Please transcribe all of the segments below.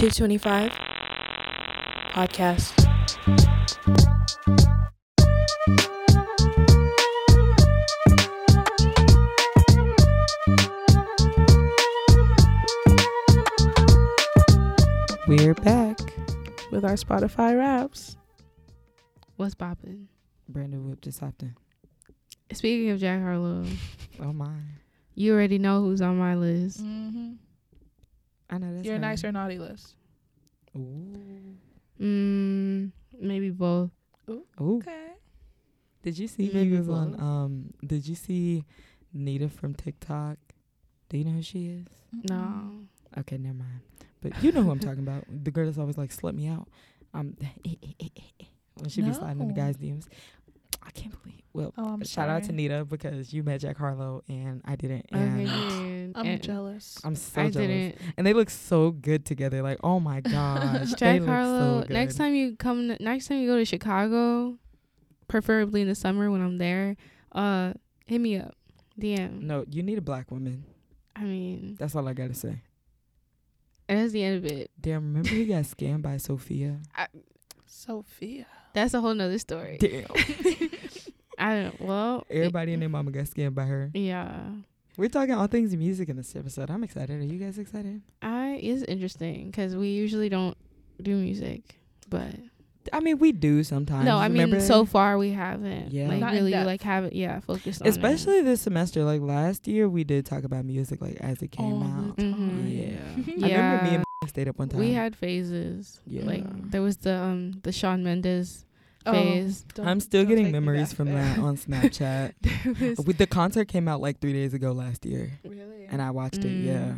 225 podcast. We're back. with our Spotify raps. What's poppin'? Brandon Whip just hopped in. Speaking of Jack Harlow, Oh my. you already know who's on my list. Mm-hmm. I know that's Your nice or naughty list. Ooh. Mm, maybe both. Ooh. Okay. Did you see he Maybe was on um did you see Nita from TikTok? Do you know who she is? No. Okay, never mind. But you know who I'm talking about. The girl that's always like, slut me out. Um when she be sliding in the guys' DMs. I can't believe well Oh, I'm shout out to. Nita because you met Jack Harlow and I didn't Okay, and. I'm And jealous. I'm so I jealous. didn't. And they look so good together. Like, oh my gosh. they Jack look Harlow. so good. next time you come, next time you go to Chicago, preferably in the summer when I'm there, uh, hit me up. DM. No, you need a black woman. I mean, That's all I gotta say. and that's the end of it. Damn, remember he got scammed by Sophia? Sophia. That's a whole nother story. Damn. I don't. Well, it- Everybody and their mama got scammed by her. yeah. We're talking all things music in this episode. I'm excited. Are you guys excited? I it's interesting because we usually don't do music, but I mean, we do sometimes. no, I mean remember? so far we haven't. Yeah. like Not really like haven't yeah focused on it. especially this semester. Like last year, we did talk about music like as it came All out. the Mhm. time. Yeah. I remember me Yeah. and stayed up one time. We had phases. Yeah. Like there was the um the Shawn Mendes phase. don't- I'm still getting take me memories from that on Snapchat. With the concert came out like three days ago last year, Really? and I watched it. Mm. Yeah,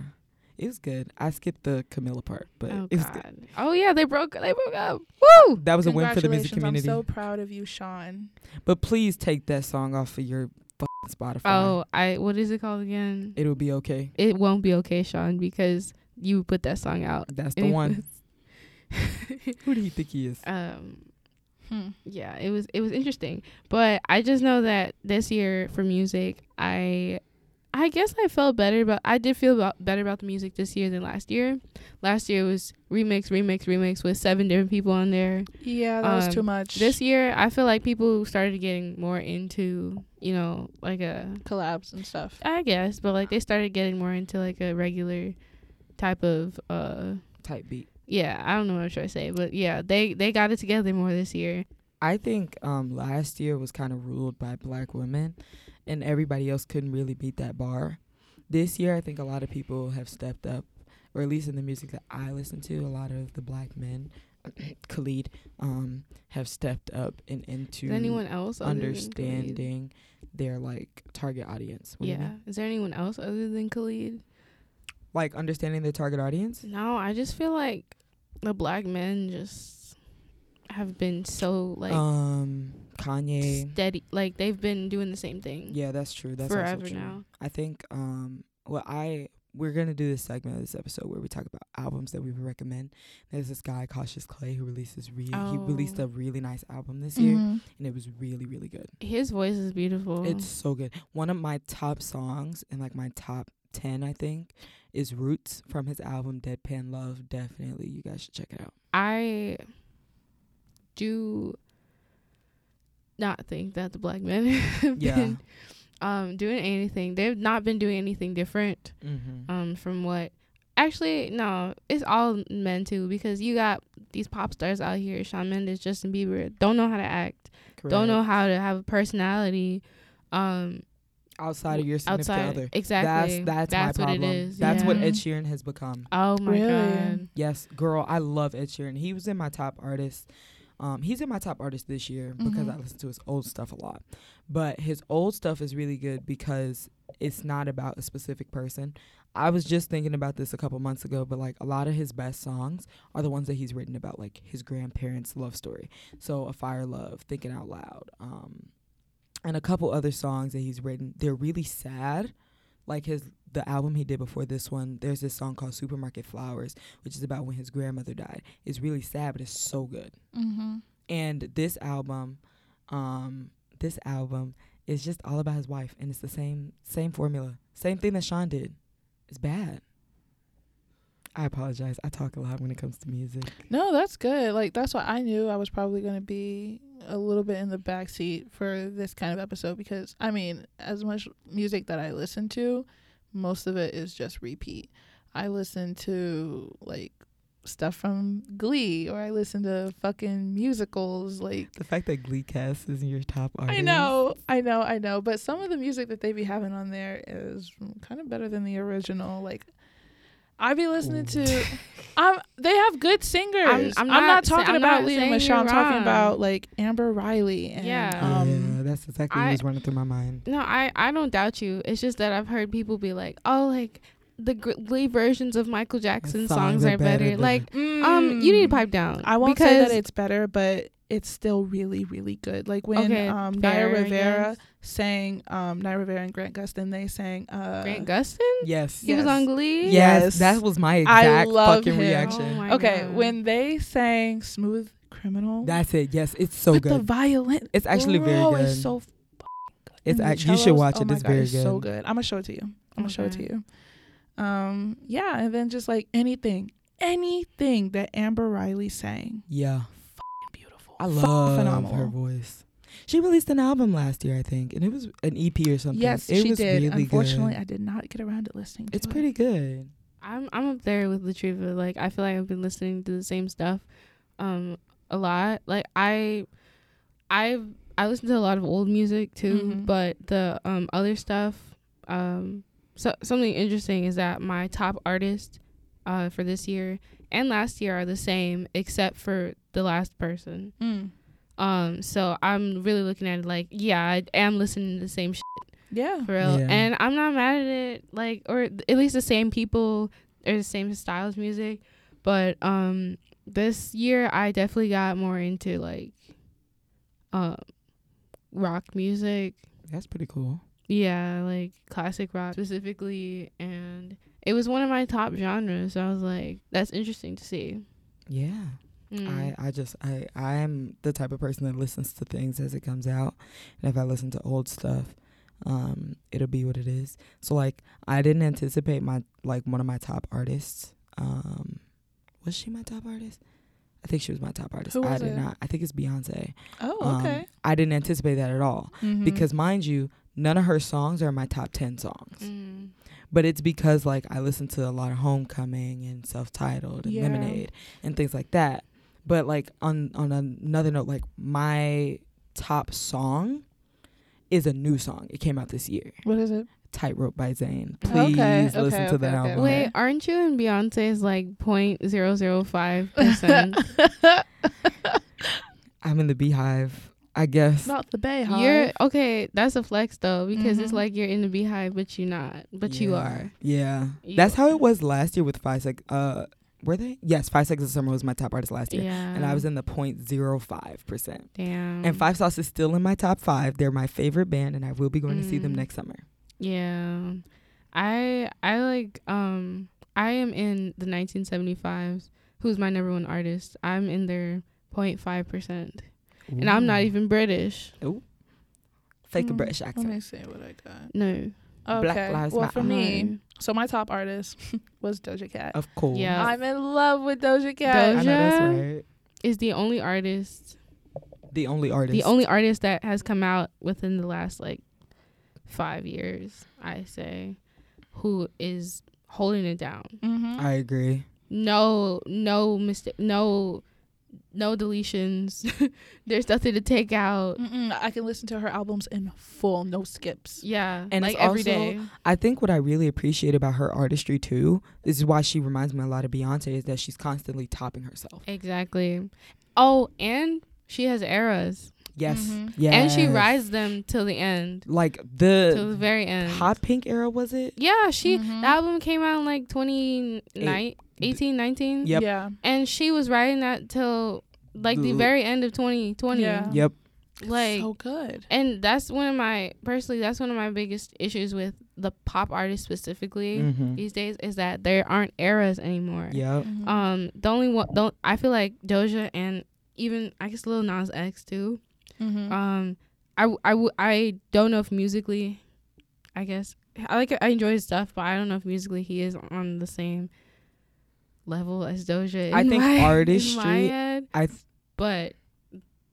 it was good. I skipped the Camila part, but oh it was good. Oh yeah, they broke they broke up. Woo! That was a win for the music community. I'm so proud of you, Shawn. but please take that song off of your Spotify. Oh, I what is it called again? it'll be okay. It won't be okay, Shawn, because you put that song out. That's the one. Who do you think he is? um Hmm. yeah, it was it was interesting. But I just know that this year for music, I I guess I felt better about I did feel about better about the music this year than last year. Last year was remix, remix, remix with seven different people on there. Yeah, that was Um, too much. This year, I feel like people started getting more into, you know, like a collabs and stuff. I guess, but like they started getting more into like a regular type of uh Type beat. Yeah, I don't know what I'm trying to say, but yeah, they they got it together more this year. I think um last year was kind of ruled by black women, and everybody else couldn't really beat that bar. This year, I think a lot of people have stepped up, or at least in the music that I listen to, a lot of the black men, Khalid, um, have stepped up and into Is anyone else other than Khalid? understanding their like target audience. What Yeah. Is there anyone else other than Khalid? like understanding their target audience. No, I just feel like the black men just have been so like um, Kanye. steady. Like they've been doing the same thing Yeah, that's true. That's also forever true. now. I think um well I we're gonna do this segment of this episode where we talk about albums that we would recommend. There's this guy Cautious Clay who releases re- he released Oh. a really nice album this year Mhm. and it was really really good. His voice is beautiful. It's so good. One of my top songs and like my top 10 I think is Roots from his album Deadpan Love. Definitely you guys should check it out. I do not think that the black men have Yeah. been um doing anything. They've not been doing anything different Mhm. um from what actually no, it's all men too because you got these pop stars out here, Shawn Mendes, Justin Bieber, don't know how to act, don't know how to have a personality. Um outside of your significant outside other. exactly. That's that's, That's my what problem. is, That's what. Ed Sheeran has become. Oh my Really? god. Yes, girl, I love Ed Sheeran. He was in my top artists. Um, he's in my top artist this year because Mhm. I listen to his old stuff a lot. But his old stuff is really good because it's not about a specific person. I was just thinking about this a couple months ago, but like a lot of his best songs are the ones that he's written about like his grandparents' love story. So Afire Love, Thinking Out Loud, um, and a couple other songs that he's written. They're really sad. Like his the album he did before this one, there's this song called Supermarket Flowers, which is about when his grandmother died. It's really sad, but it's so good. Mm-hmm. And this album, um, this album is just all about his wife, and it's the same same formula, same thing that Shawn did. It's bad. I apologize. I talk a lot when it comes to music. No, that's good. Like that's why I knew I was probably gonna be a little bit in the backseat for this kind of episode because I mean, as much music that I listen to, most of it is just repeat. I listen to like stuff from Glee or I listen to fucking musicals like The fact that Glee cast is your top artist. I know, I know, I know. But some of the music that they be having on there is kind of better than the original. Like, I be listening to, um, they have good singers. I'm, I'm not, not sa- talking I'm about not Lea Michele. I'm talking wrong. about like Amber Riley and Yeah. um, yeah, that's exactly what was running through my mind. No, I I don't doubt you. It's just that I've heard people be like, "Oh, like the Gr- Glee versions of Michael Jackson songs, are better." than- Like, um, you need to mm, pipe down. I won't because say that it's better, but it's still really, really good. Like when Okay, um, Naya Rivera guess. sang, um, Naya Rivera and Grant Gustin, they sang. Uh, Grant Gustin. Yes. He was on Glee. Yes, Yes. that was my I exact love fucking him. reaction. Oh my okay, God. when they sang "Smooth Criminal," That's it. Yes, it's so with the good. violin, It's actually very good. It's so f***ing good. It's And the act- you should watch oh it. my It's God, very so good. good. I'm gonna show it to you. I'm gonna show it to you. Um, yeah, and then just like anything, anything that Amber Riley sang, yeah, beautiful. I love phenomenal. her voice. She released an album last year, I think, and it was an EP or something. Yes, it she was did. Really Unfortunately, good. I did not get around to listening. to it. it's it. pretty good. I'm I'm up there with Latriva. Like I feel like I've been listening to the same stuff um a lot. Like I I've I listen to a lot of old music too, Mhm. but the um other stuff um so something interesting is that my top artist uh for this year and last year are the same except for the last person. Mm. Um so I'm really looking at it like yeah, I am listening to the same shit Yeah. for real. Yeah. And I'm not mad at it, like, or th- at least the same people or the same styles of music. But um, this year I definitely got more into like, um, rock music. That's pretty cool. Yeah, like classic rock specifically, and it was one of my top genres. So I was like, that's interesting to see. Yeah. Mm. I, I just I I am the type of person that listens to things as it comes out, and if I listen to old stuff, um, it'll be what it is. So like I didn't anticipate my like one of my top artists. Um, was she my top artist? I think she was my top artist. Who I did it? not. I think it's Beyonce. Oh, Um, okay. I didn't anticipate that at all Mhm. because mind you, none of her songs are my top ten songs. Mm. But it's because like I listen to a lot of Homecoming and Self Titled and Yeah. Lemonade and things like that. But like on on another note, like my top song is a new song. It came out this year. what is it? Tightrope by Zayn. Please Okay, listen okay, to the okay, okay, album. Wait, aren't you in Beyonce's like point zero zero five percent? I'm in the Beehive. I guess. Not the Bay You're okay. That's a flex though, because it's Mhm. like you're in the beehive, but you're not. But you are. Yeah. You That's how it was last year with Five Sec. Uh, were they? Yes, Five Seconds of Summer was my top artist last year, Yeah. and I was in the 0.05 percent. Damn. And Five Sauce is still in my top five. They're my favorite band, and I will be going to see them Mm. next summer. Yeah. I I like um I am in the 1975s. Who's my number one artist? I'm in their 0.5 percent, and I'm not even British. fake a Mm, British Let me accent. see what I got. No. Okay. Black Lives well, Matter. for me, so my top artist was Doja Cat. Of course. Yeah. I'm in love with Doja Cat. I know that's Doja? right. is the only artist, The only artist. the only artist that has come out within the last like five years, I say, who is holding it down. Mm-hmm. I agree. no no mistake no no deletions. There's nothing to take out. Mm-mm, I can listen to her albums in full, no skips. yeah And like it's every also- day. I think what I really appreciate about her artistry too, this is why she reminds me a lot of Beyonce, is that she's constantly topping herself. exactly. Oh and she has eras Yes. Mhm. Yeah. and she rides them till the end like till the the very end hot pink era was it? yeah she Mhm. the album came out in like 2018 18 19 Yep. Yeah. and she was riding that till like the The- very end of 2020 Yeah. Yep. like so good. and that's one of my personally that's one of my biggest issues with the pop artists specifically Mm-hmm. these days is that there aren't eras anymore. Yep. Mhm. Um, the only one, don't I feel like Doja and even I guess Lil Nas X too. Mhm. Um, I w- I w- I don't know if musically, I guess I like I enjoy his stuff, but I don't know if musically he is on the same level as Doja. I think my, artistry- head, I th- but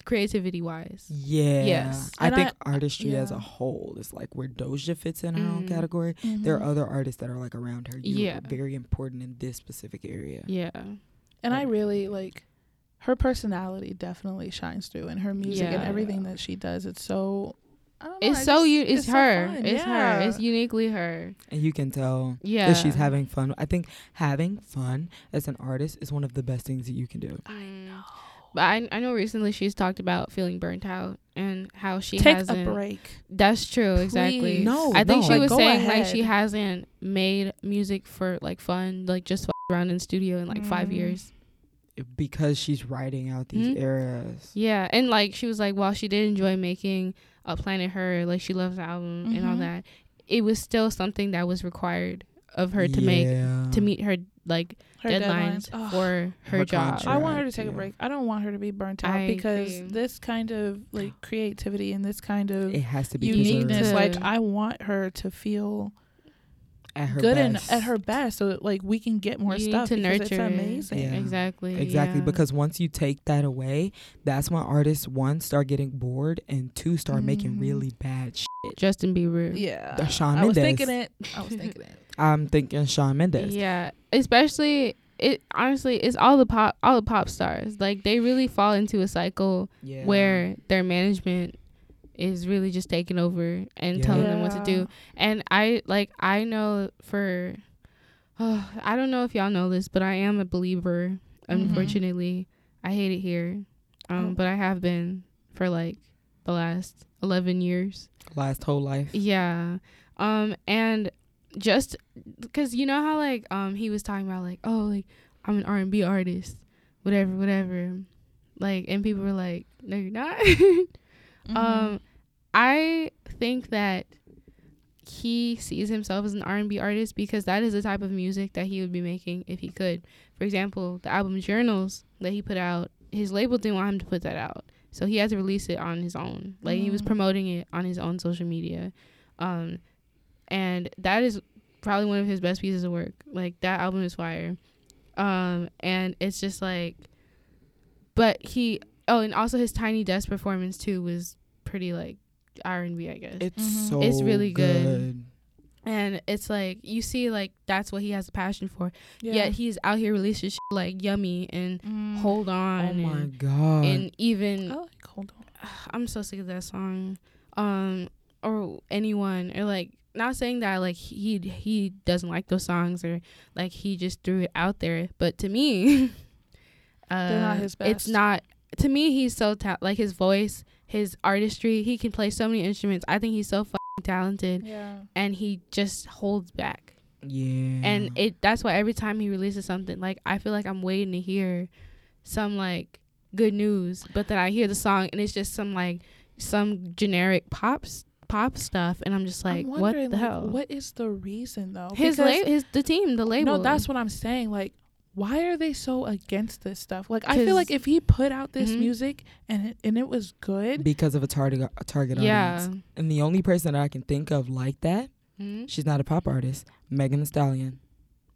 creativity wise, yeah. Yes. I And think I- artistry as a whole is like where Doja fits in her own Mm. category. There are Mhm. other artists that are like around her. You Yeah. very important in this specific area. yeah, And I really like her personality definitely shines through in her music and Yeah. everything that she does. It's so know, it's I so just- you. It's, so her. fun. it's Yeah. her. It's uniquely her. And you can tell Yeah, that she's having fun. I think having fun as an artist is one of the best things that you can do. Mm. But I I know recently she's talked about feeling burnt out and how she Take hasn't. a break. That's true. Exactly. No, I think no. she Like, was go saying like she hasn't made music for like fun, like just around in studio in like five Mm. years. Because she's writing out these Mhm. eras. Yeah, and like she was like, while she did enjoy making a Planet Her, like she loves the album and all Mhm. that, it was still something that was required of her to make to meet her like Her deadlines, deadlines. Ugh. for her, Her job. contract. I want her to take a break. I don't want her to be burnt out I because agree. this kind of like creativity and this kind of It has to be uniqueness, preserved like I want her to feel at her good best. and at her best, so that, like we can get more You stuff to because nurture it's amazing. Yeah. Exactly. Exactly, yeah. because once you take that away, that's when artists one start getting bored and two start making Mhm. really bad shit. Justin Bieber. Yeah, The Shawn I was thinking it. I was thinking it. I'm thinking Shawn Mendes. Yeah, especially it. Honestly, it's all the pop, all the pop stars. Like they really fall into a cycle Yeah. where their management is really just taking over and telling them what to do. And I like I know for oh, I don't know if y'all know this, but I am a Belieber. Mhm. Unfortunately, I hate it here, um, Oh. but I have been for like the last eleven years. last whole life. Yeah. Um and just cuz you know how like um he was talking about like oh like I'm an R&B artist whatever whatever like and people were like no you're not Mm-hmm. um I think that he sees himself as an R&B artist because that is the type of music that he would be making if he could. For example, the album Journals that he put out, his label didn't want him to put that out. So he had to release it on his own. Like he was Mm. promoting it on his own social media. Um and that is probably one of his best pieces of work. Like that album is fire. Um and it's just like but he oh and also his Tiny Desk performance too was pretty like R&B, I guess. It's Mhm. so It's really good. good. and it's like you see like that's what he has a passion for. yeah. Yet he's out here releasing shit like Yummy and Mm. Hold On Oh my and, god. and even I like hold on. I'm so sick of that song. Um, or anyone, or like not saying that like he he doesn't like those songs or like he just threw it out there, but to me, uh, They're not his It's not to me. He's so ta- like his voice, his artistry. He can play so many instruments. I think he's so fucking talented, Yeah. and he just holds back. yeah. And it that's why every time he releases something, like I feel like I'm waiting to hear some like good news, but then I hear the song and it's just some like some generic pops pop stuff, and I'm just like, I'm what the like, hell? What is the reason though? his Because- la- his the team, the label. No, that's what I'm saying. Like, why are they so against this stuff? Like, I feel like if he put out this Mhm. music and it, and it was good, because of a target a target yeah. audience. And the only person that I can think of like that, Mhm. she's not a pop artist, Megan Thee Stallion.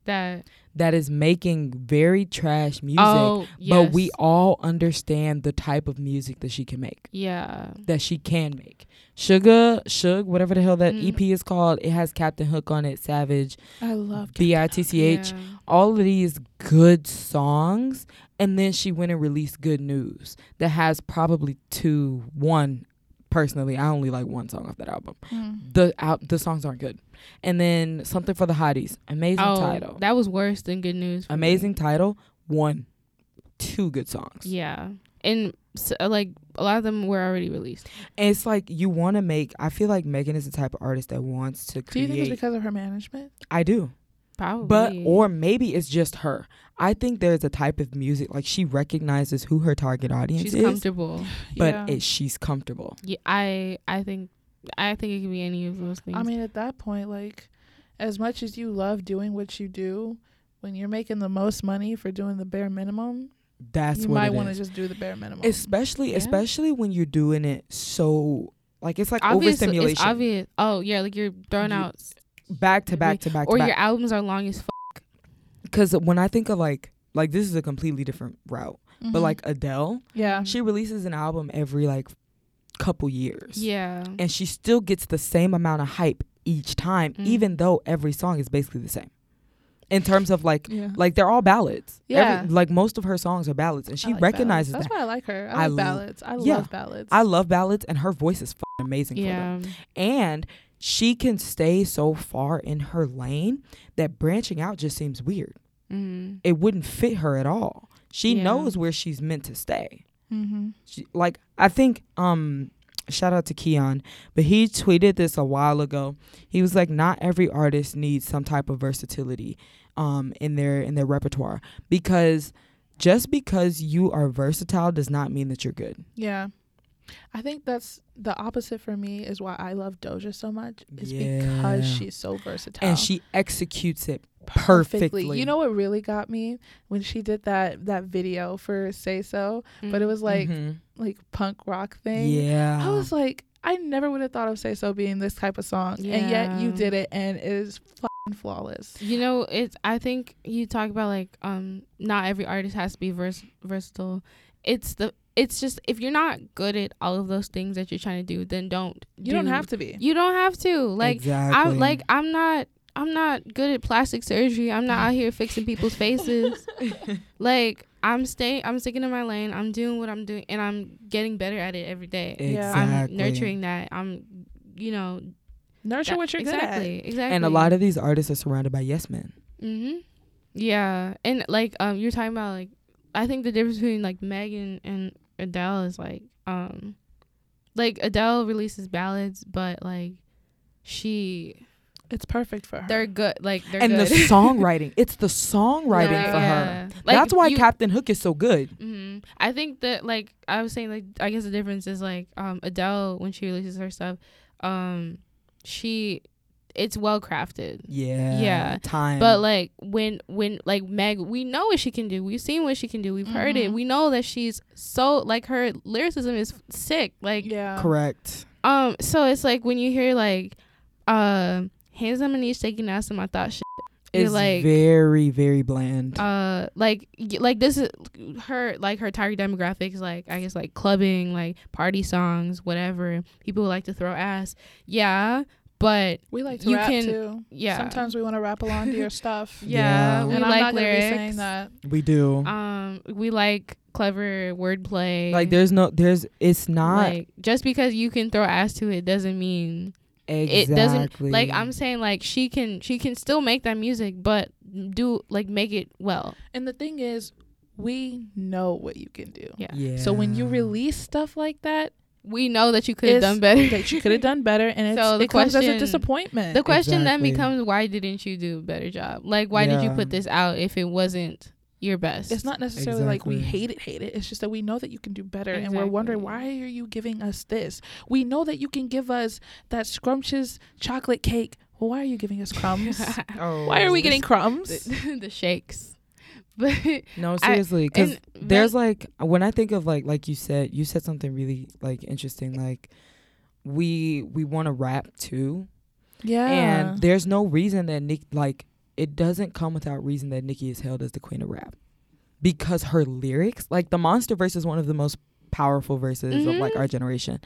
That That is making very trash music. oh But we all understand the type of music that she can make. yeah That she can make. Sugar, Shug, whatever the hell that Mhm. EP is called, it has Captain Hook on it, Savage, I love B I T C H. Yeah. all of these good songs and then she went and released good news that has probably two one personally i only like one song off that album Mm. the out the songs aren't good and then something for the hotties amazing Oh, title that was worse than good news. for me. amazing title one two good songs Yeah, and so, like a lot of them were already released. and it's like you want to make i feel like megan is the type of artist that wants to Do you think it's because of her management? i do Probably, But or maybe it's just her. I think there's a type of music like she recognizes who her target audience she's is, She's comfortable. but yeah. it, she's comfortable. Yeah, I I think I think it could be any of those things. I mean, at that point, like, as much as you love doing what you do, when you're making the most money for doing the bare minimum, That's you what might want to just do the bare minimum. especially Yeah. especially when you're doing it so like it's like Obvious- overstimulation. It's obvious. Oh yeah, like you're throwing You- out, back to back to back or to your back. albums are long as. F- because when I think of like like this is a completely different route, but Mhm. like Adele, yeah, she releases an album every like couple years, Yeah. and she still gets the same amount of hype each time, Mm. even though every song is basically the same. In terms of like yeah. like they're all ballads. Yeah. Every, like most of her songs are ballads, and she like recognizes ballads. that. That's why I like her. I I like ballads. I yeah. love ballads. I love ballads, and her voice is fucking amazing for them. Yeah. And she can stay so far in her lane that branching out just seems weird. Mm-hmm. It wouldn't fit her at all. She Yeah. knows where she's meant to stay. mm-hmm. She, like I think um shout out to Keon, but he tweeted this a while ago. He was like not every artist needs some type of versatility um in their in their repertoire because just because you are versatile does not mean that you're good. Yeah. I think that's the opposite for me is why I love Doja so much is because she's so versatile. And she executes it perfectly. You know what really got me when she did that that video for Say So, but it was like Mhm. like punk rock thing. yeah. I was like, I never would have thought of Say So being this type of song, and yet you did it, and it is fucking flawless. You know, it's. I think you talk about like um, not every artist has to be vers- versatile. It's the. It's just if you're not good at all of those things that you're trying to do, then don't. You don't have to be. You don't have to. Like exactly. I'm like I'm not. I'm not good at plastic surgery. I'm not out here fixing people's faces. like I'm staying. I'm sticking to my lane. I'm doing what I'm doing, and I'm getting better at it every day. Exactly. I'm nurturing that. I'm, you know, Nurture that- what you're exactly, good exactly. And a lot of these artists are surrounded by yes men. Mm-hmm. Yeah, and like um, you're talking about like, I think the difference between like Megan and Adele is like um, like Adele releases ballads, but like she. It's perfect for her. they're good. Like they're and good. the songwriting. It's the songwriting Yeah, for her. Like, That's why you- Captain Hook is so good. hmm I think that like I was saying like I guess the difference is like um Adele when she releases her stuff, um she it's well crafted. Yeah. Yeah. Time. But like when when like Meg, we know what she can do. We've seen what she can do. We've heard it. Mhm. We know that she's so like her lyricism is sick. Like yeah. correct. um, so it's like when you hear like, uh, hands on my knees, shaking ass in my thought shit. You're It's like very, very bland. uh like like this is her like her target demographics like i guess like clubbing like party songs whatever people who like to throw ass yeah but We like to You rap can- too. yeah Sometimes we want to rap along to your stuff. yeah, Yeah. we and I'm like not lyrics be saying that. we do. um we like clever wordplay like there's no there's it's not like just because you can throw ass to it doesn't mean exactly it doesn't like i'm saying like she can she can still make that music but do like make it well And the thing is, we know what you can do. yeah, yeah. So when you release stuff like that, we know that you could have done better that you could have done better, and it's, So the it comes as a disappointment. The question then becomes why didn't you do a better job? Like why did you put this out if it wasn't your best? it's not necessarily like we hate it, hate it. It's just that we know that you can do better, and we're wondering why are you giving us this? We know that you can give us that scrumptious chocolate cake. Well, why are you giving us crumbs? oh, why are we getting crumbs? the, the shakes. But no seriously because there's like when I think of like like you said you said something really like interesting like we we want to rap too. Yeah, and there's no reason that Nick like it doesn't come without reason that Nicki is held as the queen of rap. Because her lyrics like the monster verse is one of the most powerful verses of like Mhm. our generation.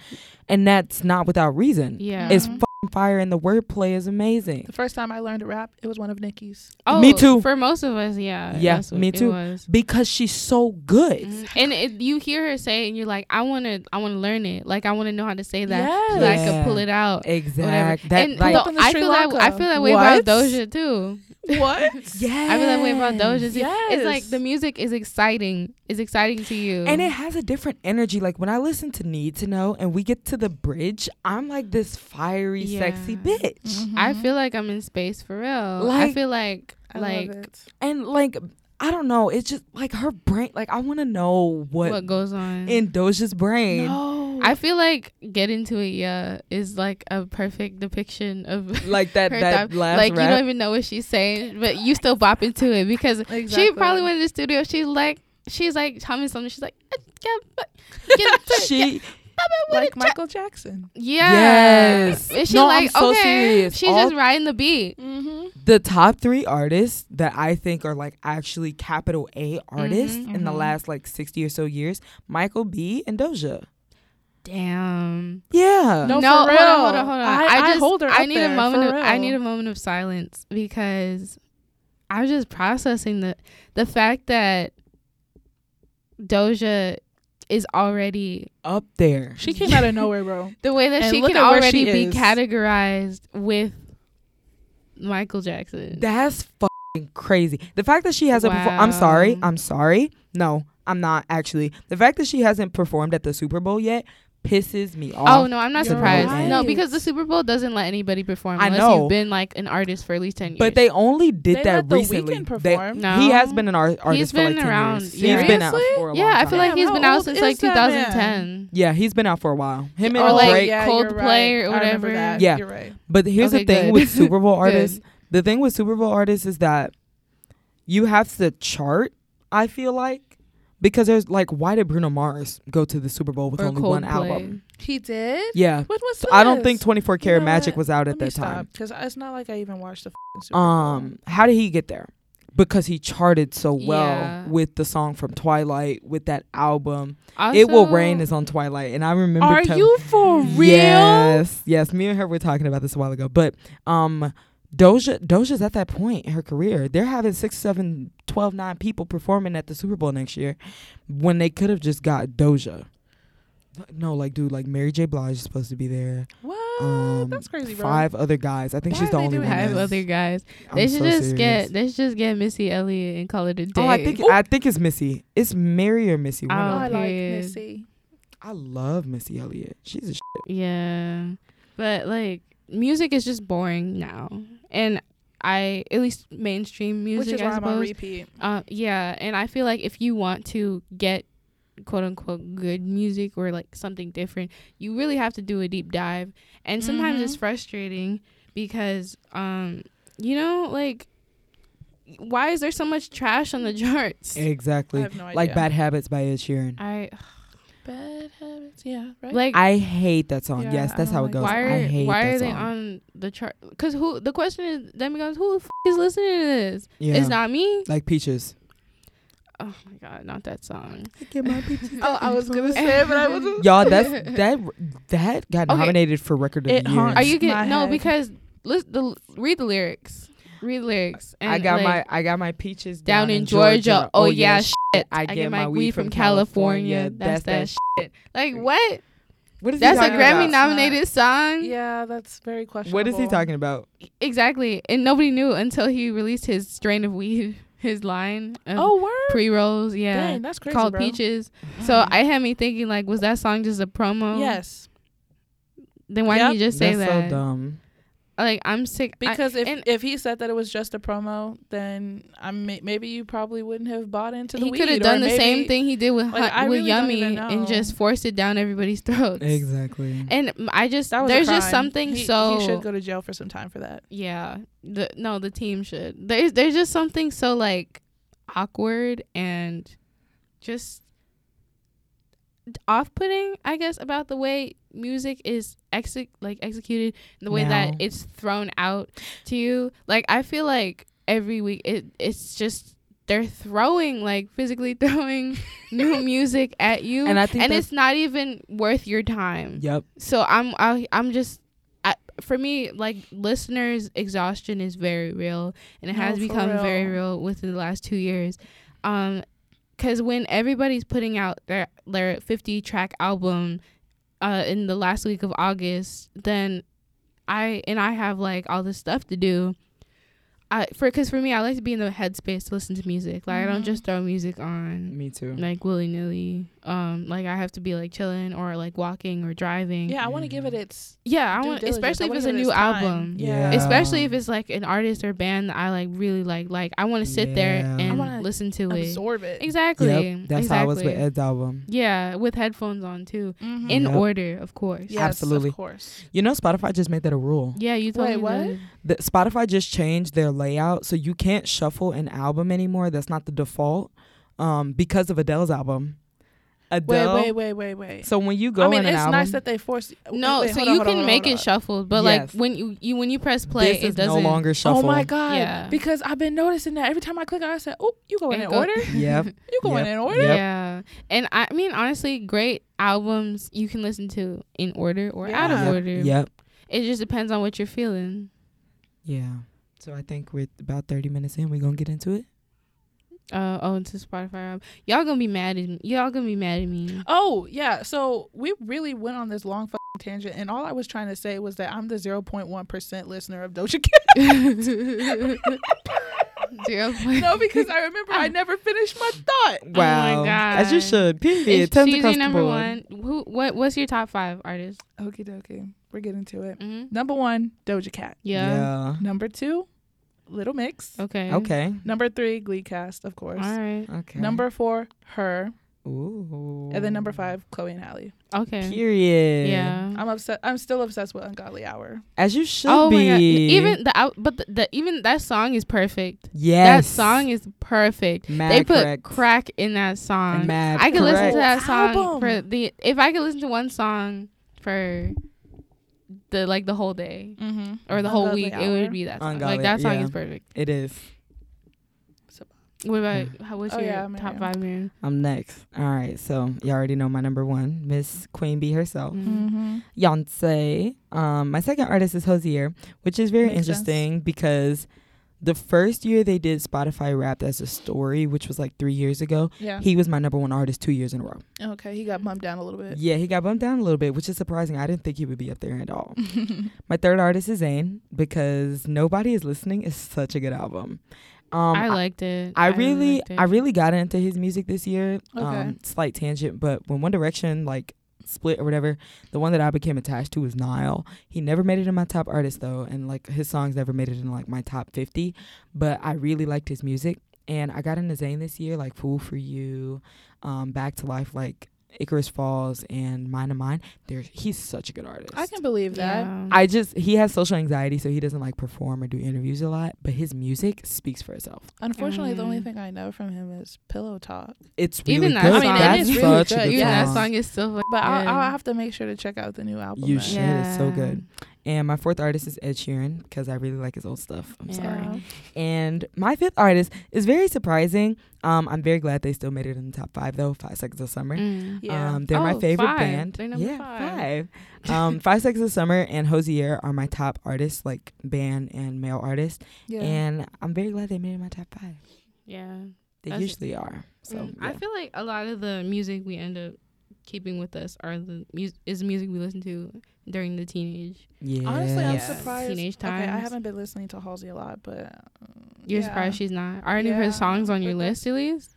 And that's not without reason. Yeah. it's fire and the wordplay is amazing the first time I learned to rap, it was one of Nicki's. oh, me too. For most of us, yeah. Yeah, me too. because she's so good Mhm. And it, you hear her say it, and you're like, I want to, I want to learn it. Like I want to know how to say that, so that I Yes. could pull it out. exactly that and like the- Up in the I Sri feel that I Lanka. feel that way about Doja too. What? yeah I feel that way about Doja too. Yes. It's like the music is exciting. It's exciting to you. and it has a different energy. Like when I listen to Need to Know and we get to the bridge, I'm like this fiery, sexy Yeah. bitch. I Mhm. feel like I'm in space for real. I feel like I like. And like, I don't know. It's just like her brain. Like I want to know what, what, goes on. in Doja's brain. No. I feel like Get Into It, yeah, is like a perfect depiction of Like that that time. last Like you don't even know what she's saying, but you still bop into it because she probably went in the studio. She's like, she's like humming something. She's like, "Uh, yeah, but- get into she yeah." Like Michael Jackson. Yeah. Yes. And she No, like, I'm so okay. serious. She's All- just riding the beat. Mm-hmm. the top three artists that I think are like actually capital A artists Mhm, in the mhm. last like 60 or so years, Michael B and Doja. Damn. Yeah. No, no, for hold on, hold on, hold on. I- I, I just hold her I need there, a moment for of I need a moment of silence because I'm just processing the the fact that Doja is already Up there. She came out of nowhere, bro. the way that And she can already she be is. categorized with Michael Jackson. That's fucking crazy. The fact that she hasn't performed. I'm sorry. I'm sorry. No, I'm not actually. The fact that she hasn't performed at the Super Bowl yet pisses me oh, off. Oh no, I'm not You're surprised. right. No, because the Super Bowl doesn't let anybody perform I unless know. you've been like an artist for at least ten years. But they only did They that let The recently. They- perform. No. He has been an art- artist for been like 10 around- years. He's been out Seriously? for a long yeah, I feel time. like he's been out since like that man? 2010. Yeah, he's been out for a while. Him and Or, like, Drake. yeah, Coldplay right. or whatever. that. Yeah. You're right. But here's Okay, the thing good. with Super Bowl artists. The thing with Super Bowl artists is that you have to chart. I feel like because there's like, why did Bruno Mars go to the Super Bowl with Or only Coldplay. one album? He did. Yeah, What was so I don't think this? 24 You Karat know Magic what? was out Let at that time. because it's not like I even watched the Super Bowl. Um, how did he get there? Because he charted so well Yeah. with the song from Twilight, with that album. it will rain is on Twilight, and I remember. Are tell- you for real? Yes, yes. Me and her were talking about this a while ago, but um, Doja Doja's at that point in her career. They're having six, seven, 12, 9 people performing at the Super Bowl next year, when they could have just got Doja. No, like dude, like Mary J. Blige is supposed to be there. What? Um, That's crazy, bro. Five other guys. I think Why she's the only one. Five other guys. I'm They should so just serious. get. They should just get Missy Elliott and call it a day. Oh, I think I think it's Missy. It's Mary or Missy. Oh, I like. Missy. I love Missy Elliott. She's a sh- Yeah, but like music is just boring now, and I at least mainstream music. Which is I why I'm on repeat. Uh, yeah, and I feel like if you want to get quote unquote good music or like something different, you really have to do a deep dive. And sometimes it's Mhm. frustrating because um you know like why is there so much trash on the charts? exactly I have no idea. like Bad Habits by Ed Sheeran. I Bad habits. Yeah, right. like I hate that song. Yeah, yes, that's don't how it like goes. why I are hate why that are they song. on the chart? Because who the question is then becomes who the f- is listening to this? Yeah. It's not me. like Peaches. Oh my god, not that song. oh, I was gonna say it, but I wasn't. Y'all, that's that that got Okay. nominated for record of It the year. Are you getting no head. because listen the read the lyrics. Read the lyrics. And I got like, my I got my peaches down, in Georgia. Oh, oh, yeah, shit. I get my weed from California. California. That's that shit. Like what? What is That's he a Grammy about? nominated song. Yeah, that's very questionable. What is he talking about? Exactly. And nobody knew until he released his strain of weed, his line of Oh, word. pre rolls. Yeah. Dang, that's crazy, called bro. Peaches. Mm-hmm. So I had me thinking like, was that song just a promo? Yes, Then why Yep. didn't you just say That's that? so dumb. Like I'm sick. I- because if and if he said that it was just a promo, then I may, maybe you probably wouldn't have bought into the he could have done the maybe- same thing he did with like, Hot- with really Yummy and just forced it down everybody's throats. Exactly. And I just That was there's just something He- so he should go to jail for some time for that. yeah. The no, the team should. There's there's just something so like awkward and just off-putting, I guess, about the way music is exec- like executed, and the way that it's thrown out to you. Like I feel like every week it it's just they're throwing like physically throwing new music at you, And I think and it's not even worth your time. Yep. So I'm I, I'm just I, for me like listeners exhaustion is very real and it No, has become very real. real within the last 2 years. Um cuz when everybody's putting out their their 50 track album uh in the last week of August, then I and I have like all this stuff to do. I for cuz for me I like to be in the headspace to listen to music. Like I don't Mhm. just throw music on Me too. like willy nilly. Um, like I have to be like chilling or like walking or driving. Yeah, I want to give it its. yeah. I want, diligence. especially I if it's a give it new album. Yeah. Especially if it's like an artist or band that I like really like. Like I want to sit there Yeah. I and wanna listen to it. Absorb it. Exactly. Yep. That's exactly. how I was with Ed's album. Yeah, with headphones on too, Mhm. in Yep. order, of course. Yes, Absolutely. Of course. You know, Spotify just made that a rule. Yeah, you told Wait, me what? that. The Spotify just changed their layout, so you can't shuffle an album anymore. That's not the default, um, because of Adele's album. Adele. Wait, wait, wait, wait, wait. So when you go I mean, in an it's album, nice that they force. No, wait, so on, you on, can on, make hold it shuffled, but Yes. like when you, you when you press play, this it is doesn't. no longer shuffle. Oh my god! Yeah. Because I've been noticing that every time I click, on I said, "Oh, you going in go- order? Yep. You going Yep. in order?" Yep. Yeah, and I mean honestly, great albums you can listen to in order or out of Yep. order. Yep. It just depends on what you're feeling. Yeah. So I think we're about 30 minutes in. We're going to get into it. Uh oh, into Spotify. album. Y'all gonna be mad at me. Y'all gonna be mad at me. Oh yeah. So we really went on this long fucking tangent, and all I was trying to say was that I'm the 0.1 percent listener of Doja Cat. Zero no, because I remember I never finished my thought. Oh my As you God. should. Period. Is Tons of Cheesy number comfortable. one? Who? What? What's your top five artists? Okie dokie. We're getting to it. Mm-hmm. Number one, Doja Cat. Yeah. Yeah. Number two, Little Mix. Okay. Okay. Number three, Glee Cast, of course. All right. Okay. Number four, Her. Ooh. And then number five, Chloe and Halle. Okay. Period. Yeah. I'm upset. I'm still obsessed with Ungodly Hour. As you should oh be. my god! Even the out, but the, the even that song is perfect. Yes. That song is perfect. Mad they put correct. crack in that song. And mad I could listen to that song Album. for the if I could listen to one song for the like the whole day Mm-hmm. or the whole Ungodly week, it would be that song. Ungodly- like that song yeah. is perfect. It is. What about how? What's Oh, your yeah, top five, Miriam? I'm next. All right. So you already know my number one, Miss Queen Bee herself. Mhm. Mm-hmm. Beyonce. Um, my second artist is Hozier, which is very Makes sense. interesting because the first year they did Spotify Wrapped as a story, which was like three years ago, Yeah. he was my number one artist two years in a row. okay. He got bumped down a little bit. Yeah, he got bumped down a little bit, which is surprising. I didn't think he would be up there at all. my third artist is Zayn because Nobody is Listening is such a good album. Um, I liked it. I really, liked it. I really got into his music this year. Okay. Um, slight tangent, but when One Direction like split or whatever, the one that I became attached to was Niall. He never made it in my top artist though, and like his songs never made it in like my top fifty. But I really liked his music, and I got into Zayn this year, like Fool for You, um, Back to Life, like Icarus Falls, and Mind of Mine. There, he's such a good artist. I can believe that. Yeah. I just he has social anxiety, so he doesn't like perform or do interviews a lot. But his music speaks for itself. Unfortunately, the only Mm. thing I know from him is Pillow Talk. It's really Even that good. song- I mean, That's is really such good. a good Even that song. song is still. fucking But I'll. I'll have to make sure to check out the new album. You then. should. It's so good. And my fourth artist is Ed Sheeran because I really like his old stuff. I'm Yeah. sorry. And my fifth artist is very surprising. Um, I'm very glad they still made it in the top five though. Five Seconds of Summer. Mm. Yeah. Um, they're my Oh, favorite five. band. They're number yeah, five. five. um, Five Seconds of Summer and Hozier are my top artists, like band and male artists. yeah. And I'm very glad they made it in my top five. Yeah. They That's- usually are. So Mm, yeah. I feel like a lot of the music we end up keeping with us are the music is the music we listen to during the teenage. yeah. Honestly, I'm Yes. surprised. Teenage Okay, I haven't been listening to Halsey a lot, but uh, You're yeah. surprised she's not. Are any of her songs on your but the- list at least?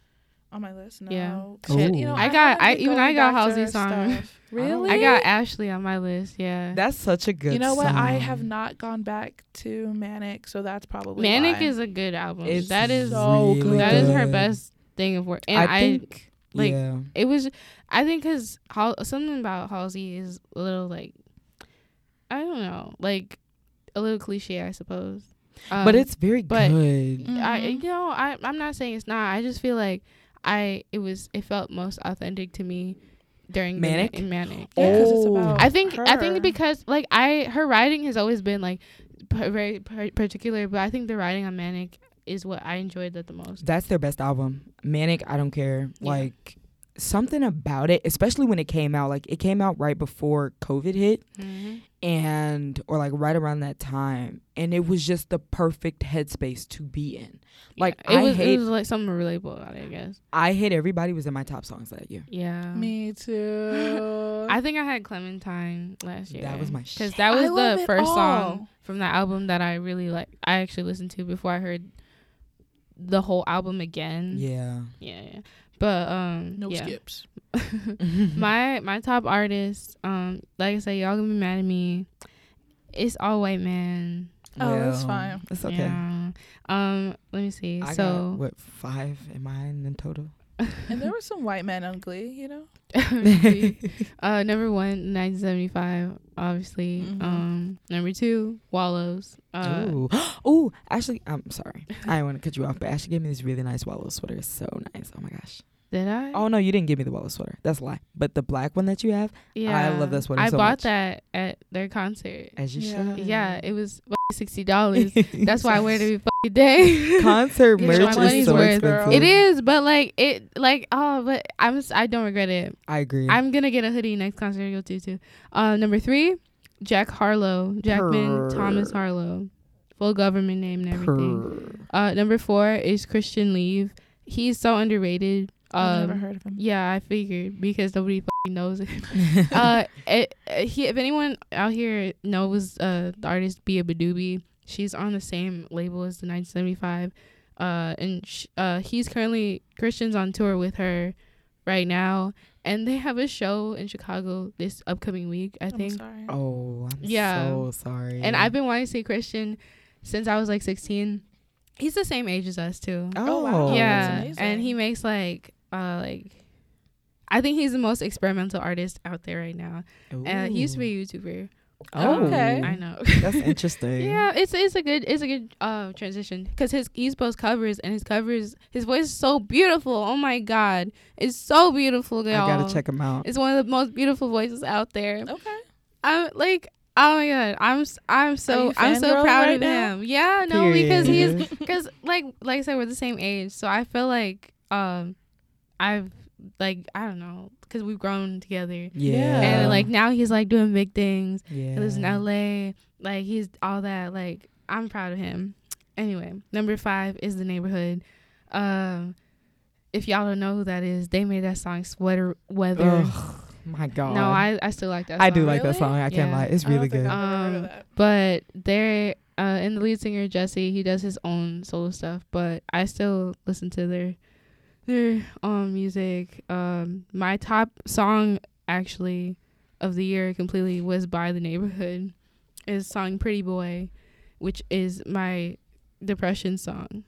on my list. No. Yeah. Shit, you know, I got- haven't I- even I got Halsey her song. stuff. Really? I got Ashley on my list. Yeah. That's such a good You know what? I have not gone back to Manic, so that's probably Manic why. is a good album. It's that is so really good. that is her best thing of work. And I, I think like, yeah. it was I think cuz something about Halsey is a little like I don't know, like a little cliche, I suppose. Um, but it's very but- good. I Mhm. you know I I'm not saying it's not. I just feel like I it was it felt most authentic to me during the ma- Manic? in Manic. Yeah, 'cause it's Oh. about I think I think because like I her writing has always been like p- very p- particular, but I think the writing on Manic is what I enjoyed that the most. That's their best album. Manic, I don't care. Yeah. Like something about it, especially when it came out. Like it came out right before COVID hit Mm-hmm. and or like right around that time. And it was just the perfect headspace to be in. Like, it I was hate- it was like something relatable about it, I guess. I hit everybody was in my top songs that year. Yeah. Me too. I think I had Clementine last year. That was my because that was love the first song from that album that I really like. I actually listened to before I heard the whole album again. Yeah. yeah. yeah. But um, no yeah. skips. my my top artist, um, like I said, y'all gonna be mad at me. It's all white man. Oh, that's Well, fine. That's okay. Yeah. Um, let me see. I so got what five in mine in total? And there were some white men on Glee, you know. uh, number one, 1975, obviously. Mhm. Um, number two, Wallows. Uh, Ooh. Ooh, Ashley, I'm sorry. I didn't want to cut you off, but Ashley gave me this really nice Wallow sweater. It's so nice. Oh my gosh. Did I? Oh no, you didn't give me the Wella sweater. That's a lie. But the black one that you have, yeah. I love that sweater I so bought much. that at their concert. as you Yeah. should. Yeah, it was sixty dollars. That's why I wear it every fucking day. concert Get merch is money's so worth, expensive. it is, but like it, like oh, but I'm I don't regret it. I agree. I'm gonna get a hoodie next concert I go to too. Uh, number three, Jack Harlow, Jackman Purr. Thomas Harlow, full government name and everything. Uh, number four is Christian Leave. He's so underrated. I've never Um, heard of him. yeah, I figured because nobody fucking knows it. uh, it, uh, he, if anyone out here knows uh the artist Beabadoobee, she's on the same label as the 1975. Uh, and sh- uh, he's currently Christian's on tour with her right now, and they have a show in Chicago this upcoming week, I I'm think. sorry. oh, I'm Yeah. so sorry. And I've been wanting to see Christian since I was like 16. He's the same age as us too. Oh, wow. that's yeah, amazing. and he makes like uh like. I think he's the most experimental artist out there right now. Uh, he used to be a YouTuber. Oh, Okay. I know. That's interesting. yeah, it's it's a good it's a good uh transition because his East Coast covers and his covers his voice is so beautiful. Oh my god, it's so beautiful, I y'all. gotta check him out. It's one of the most beautiful voices out there. Okay. I'm like, oh my god, I'm s- I'm so I'm so proud right of now? him. Yeah, no, because he's because like like I said, we're the same age, so I feel like um I've like I don't know because we've grown together, yeah. and like now he's like doing big things. yeah. He lives in LA. Like he's all that. Like I'm proud of him. Anyway, number five is the neighborhood. Um, if y'all don't know who that is, they made that song "Sweater Weather." Ugh, my God. No, I I still like that. Song. I do song. like that song. I can't lie. It's I don't really think good. I've ever heard of Um, that. But they're uh, and the lead singer Jesse, he does his own solo stuff. But I still listen to their their um music. Um, my top song actually of the year completely was by the neighborhood. Is song "Pretty Boy," which is my depression song.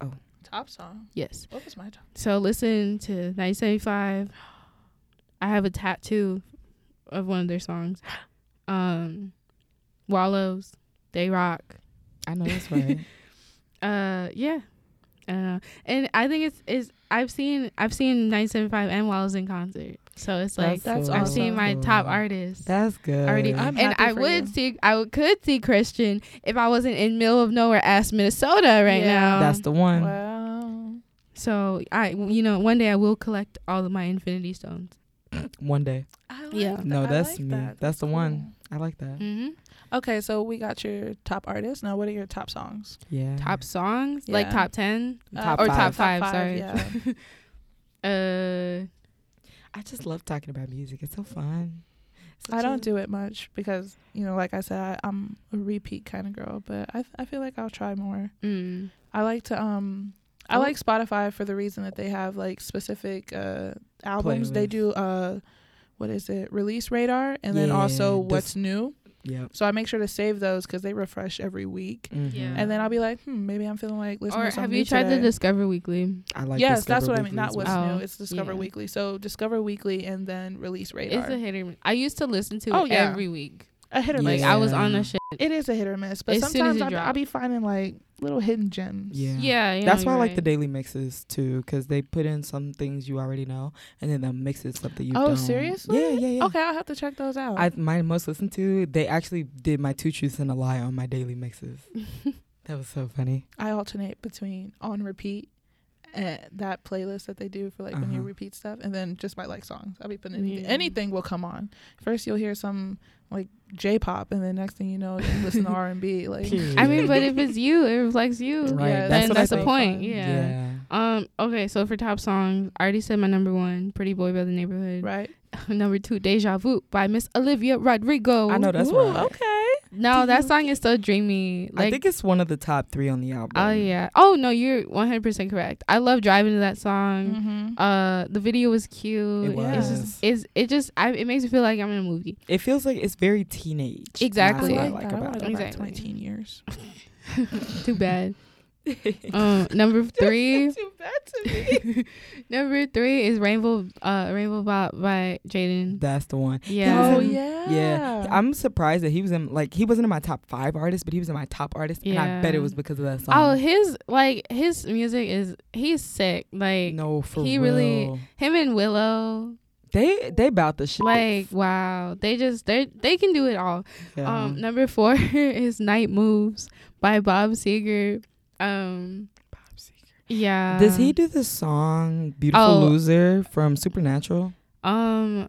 Oh. Top song. Yes. What was my top? So listen to 1975. I have a tattoo of one of their songs. Um, Wallows, They Rock. I know that's right. Uh, yeah. Uh, and I think it's is I've seen I've seen 1975 and Wallows in concert. So it's like That's I've awesome. seen my top cool. artists. That's good. already, I'm and I would you. see, I would, could see Christian if I wasn't in middle of nowhere, ass Minnesota right Yeah. now. That's the one. Wow. so I, you know, one day I will collect all of my Infinity Stones. One day. I like Yeah. that. No, I that's like me. that. That's the cool. one. I like that. Mm-hmm. Okay, so we got your top artists. Now, what are your top songs? Yeah. Top songs, like top ten Top or five. top five. Top sorry. five, uh, I just love talking about music. It's so fun. I don't do it much because you know, like I said, I, I'm a repeat kind of girl. But I I feel like I'll try more. mm, I like to um. I Oh. like Spotify for the reason that they have like specific uh albums. They do uh what is it? Release radar and then also what's new. Yep. So I make sure to save those cuz they refresh every week. Mhm. Yeah. And then I'll be like, "Hmm, maybe I'm feeling like listening or to something have you tried today. the Discover Weekly? I like. yes, Discover that's what I mean. Not what's well. well. new. It's Discover Yeah. Weekly. So Discover Weekly and then Release Radar. It's a hit or miss. I used to listen to Oh, it yeah. every week. A hit or Like miss. I was on Yeah. the shit. It is a hit or miss, but As sometimes I'll, I'll be finding like little hidden gems. Yeah. Yeah, you That's know, why I you're like the daily mixes too, because they put in some things you already know, and then they'll mix it stuff that you Oh, don't. Oh, seriously? Yeah, yeah, yeah. Okay, I'll have to check those out. I my most listened to. They actually did my two truths and a lie on my daily mixes. that was so funny. I alternate between on repeat and that playlist that they do for like when you Uh-huh. repeat stuff, and then just my like songs. I'll be putting anything, Yeah. anything will come on. First, you'll hear some like J-pop, and then next thing you know, you listen to R and B. Like, I mean, but if it's you, it reflects you. Right. Yeah, then that's the point. Fun. Yeah. Um. Okay. So for top songs, I already said my number one, "Pretty Boy" by the Neighborhood. right? number two, "Deja Vu" by Miss Olivia Rodrigo. I know that's Ooh, right. Okay. No, that song is so dreamy. I think it's one of the top three on the album. oh yeah. Oh no, you're 100 percent correct. I love driving to that song. Mm-hmm. Uh, the video was cute. It Yeah. It's was. just, it's, it just, I, it makes me feel like I'm in a movie. It feels like it's very teenage. Exactly. That's I what like I like. I about it. go back to my Exactly. teen years. Too bad. um, number three, that to me. Number three is Rainbow uh Rainbow Bap by Jaden. That's the one. Yeah. Oh in- yeah. Yeah, I'm surprised that he was in like he wasn't in my top five artists, but he was in my top artist, and I bet it was because of that song. Oh, his like his music is he's sick. Like no, for he real. really- him and Willow, they they bout the shit. like wow, they just they they can do it all. Yeah. Um, number four is Night Moves by Bob Seger. Um, yeah. Does he do the song "Beautiful Oh. Loser" from Supernatural? Um,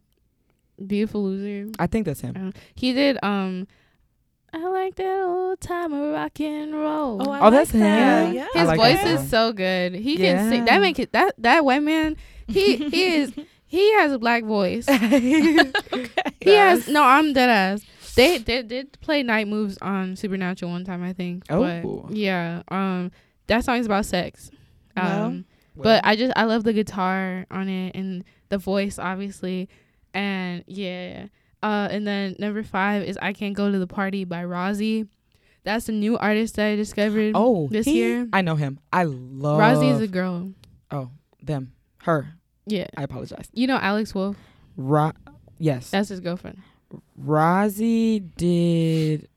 Beautiful Loser. I think that's him. Um, he did. Um, I like that old time of rock and roll. Oh, I Oh, like that's that. him? Yeah. I His like voice is so good. He can sing. That make it that that white man. He he is he has a black voice. He has no. I'm dead ass. They they did play night moves on Supernatural one time, I think. Oh. But yeah. Um, that song is about sex. Well, Um, but I just I love the guitar on it and the voice obviously, and yeah. Uh, and then number five is I Can't Go to the Party by Rozzy. That's a new artist that I discovered. oh, this he- year. I know him. I love Rozzy is a girl. oh them her. Yeah. I apologize. You know Alex Wolff? Ro- yes, That's his girlfriend. Rozzy did.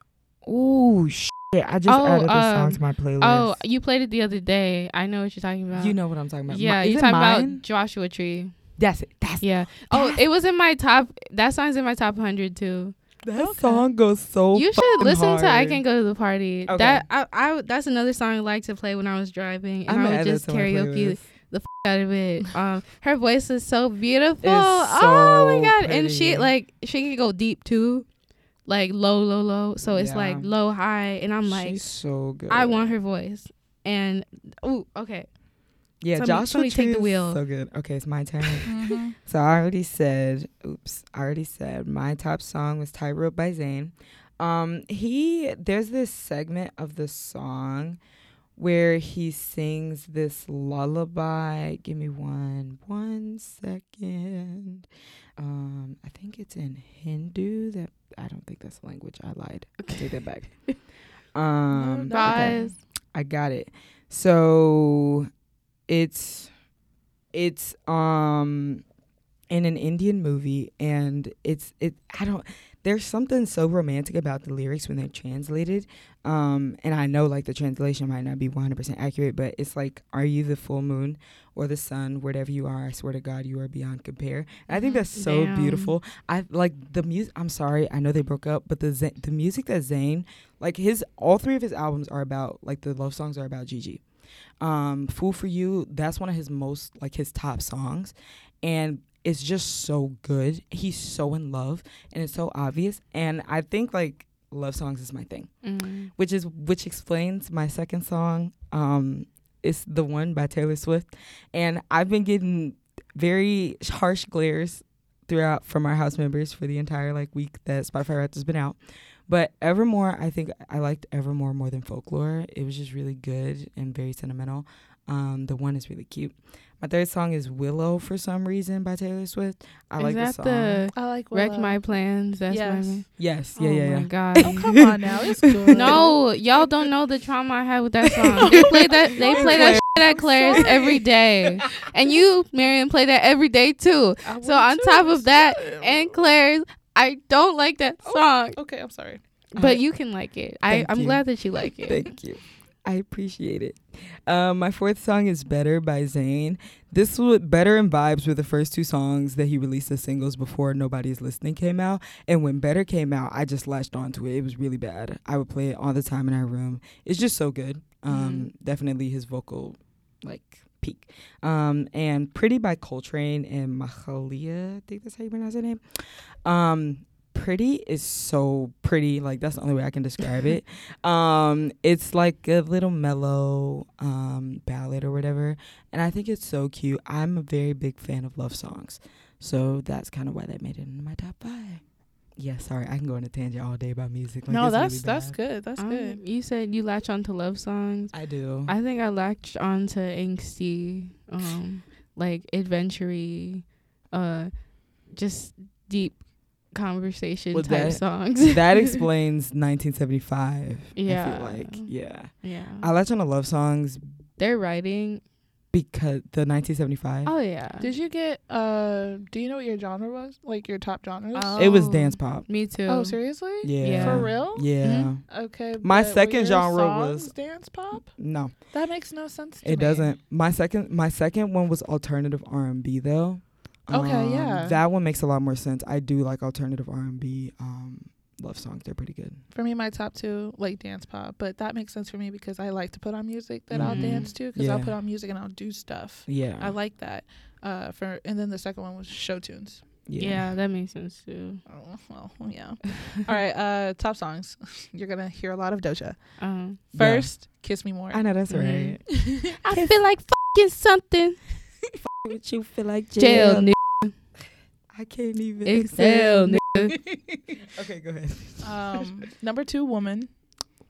Ooh, shit! I just Oh, added this um, song to my playlist. Oh, you played it the other day. I know what you're talking about. you know what I'm talking about. Yeah, is you're talking mine? about Joshua Tree. That's it. That's Yeah. Oh, it was in my top. That song's in my top 100 too. that Okay. song goes so. you should listen to I hard. Can Go to the Party. Okay. That I, I that's another song I like to play when I was driving and I'm I would just my karaoke. The f- out of it. Um, her voice is so beautiful. It's oh my so god! And she like she can go deep too, like low, low, low. So it's like low, high, and I'm like, She's so good. I want her voice. And oh, okay. Yeah, Somebody- Joshua somebody take the wheel. So good. Okay, it's my turn. Mhm. so I already said. Oops, I already said my top song was "Tightrope" by Zayn. Um, he there's this segment of the song where he sings this lullaby. Give me one, one second. Um, I think it's in Hindu. That I don't think that's the language. I lied. I take that back. Um, okay. Guys, I got it. So it's it's um in an Indian movie and it's it I don't there's something so romantic about the lyrics when they're translated. Um and I know like the translation might not be 100% accurate, but it's like are you the full moon or the sun wherever you are, I swear to god you are beyond compare. And I think that's so Damn. beautiful. I like the music I'm sorry, I know they broke up, but the Z- the music that Zayn like his all three of his albums are about like the love songs are about Gigi. Um, Fool for You, that's one of his most like his top songs. And it's just so good. He's so in love and it's so obvious. And I think like love songs is my thing. mm, Which is which explains my second song. Um, it's the one by Taylor Swift. And I've been getting very harsh glares throughout from our house members for the entire like week that Spotify Wrapped has been out. But Evermore, I think I liked Evermore more than Folklore. It was just really good and very sentimental. Um, the one is really cute. My third song is Willow for some reason by Taylor Swift. I is like the song. the I like wreck my plans? That's Yes. my. yes, oh yeah, yeah, my yeah. god. Oh come on now, it's good. No, y'all don't know the trauma I had with that song. They play that. They In play that Claire's. shit at Claire's sorry. every day, and you, Marion, play that every day too. So on to. top of that, Damn. and Claire's, I don't like that Oh. song, okay, I'm sorry. but you can like it. I, I'm you. glad that you like it. Thank you. I appreciate it. Um, my fourth song is Better by Zayn. This was Better and Vibes were the first two songs that he released as singles before Nobody's Listening came out. And when Better came out, I just latched onto it. It was really bad. I would play it all the time in our room. It's just so good. Um, Definitely his vocal, like, peak. Um, and Pretty by Coltrane and Mahalia, I think that's how you pronounce her name. Um, pretty is so pretty like that's the only way i can describe it um it's like a little mellow um ballad or whatever and i think it's so cute i'm a very big fan of love songs so that's kind of why that made it into my top five yeah sorry i can go on a tangent all day about music like, no, that's really that's good. That's Um, good. You said you latch on to love songs. i do I think I latched on to angsty, um, like adventure uh, just deep conversation Well, type that- songs. that explains 1975 i Yeah. feel like yeah yeah, i latch on to love songs They're writing. because the 1975. Oh yeah. Did you get? Uh, do you know what your genre was? Like your top genres? Oh. It was dance pop. Me too. oh, seriously? Yeah. Yeah. For real? Yeah. Mhm. Okay. My but second your genre songs was- dance pop. No, That makes no sense. To it me. doesn't. My second my second one was alternative R&B though. Um, Okay, yeah. That one makes a lot more sense. I do like alternative R&B um love songs. They're pretty good. For me, my top two like dance pop, but that makes sense for me because I like to put on music that I'll Mhm. dance to because I'll put on music and I'll do stuff. Yeah. I like that. Uh, for and then the second one was show tunes. Yeah. that makes sense too. Oh, well, yeah. All right. Uh, top songs. You're gonna hear a lot of Doja. Um, Yeah. First, "Kiss Me More." I know that's Mhm. right. I feel like fucking something. Would you feel like Jail, nigga. I can't even Excel, nigga. Okay, go ahead. um, number two, "Woman."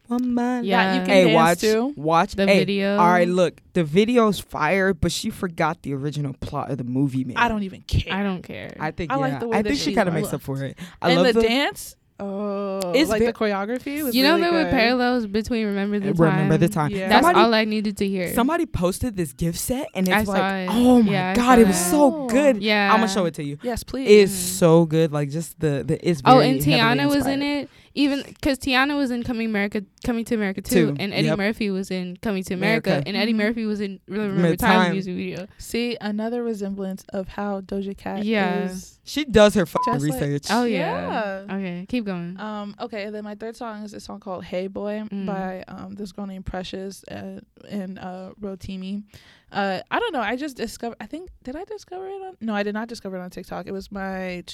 Woman. Yeah. That you can Hey, dance watch to. watch The hey, video. All right, look, the video's fire, but she forgot the original plot of the movie, man. I don't even care. I don't care. I think I yeah. like the way I think she she kind of makes up for it. I and love the, the, dance. Oh, It's like ve- the choreography was you know really there were parallels between Remember the Time. Remember the time. Yeah. That's Somebody, all I needed to hear. somebody posted this gift set, and it's I like, it. oh my Yeah, god, it was that. so good. yeah. I'm gonna show it to you. Yes, please. It's so good. Like just the the it's. Oh, very and Teyana was in it. Even because Teyana was in Coming America, Coming to America too, Two. and Eddie Yep. Murphy was in Coming to America, America. and Eddie Mhm. Murphy was in Remember Remember Time's Time. music video. See another resemblance of how Doja Cat Yeah. is. She does her fucking Just like- research. Oh yeah. Yeah. Okay, keep going. Um, okay, and then my third song is a song called "Hey Boy" Mm. by um, this girl named Precious uh, and uh, Rotimi. Uh, I don't know. I just discovered. I think did I discover it on? No, I did not discover it on TikTok. It was my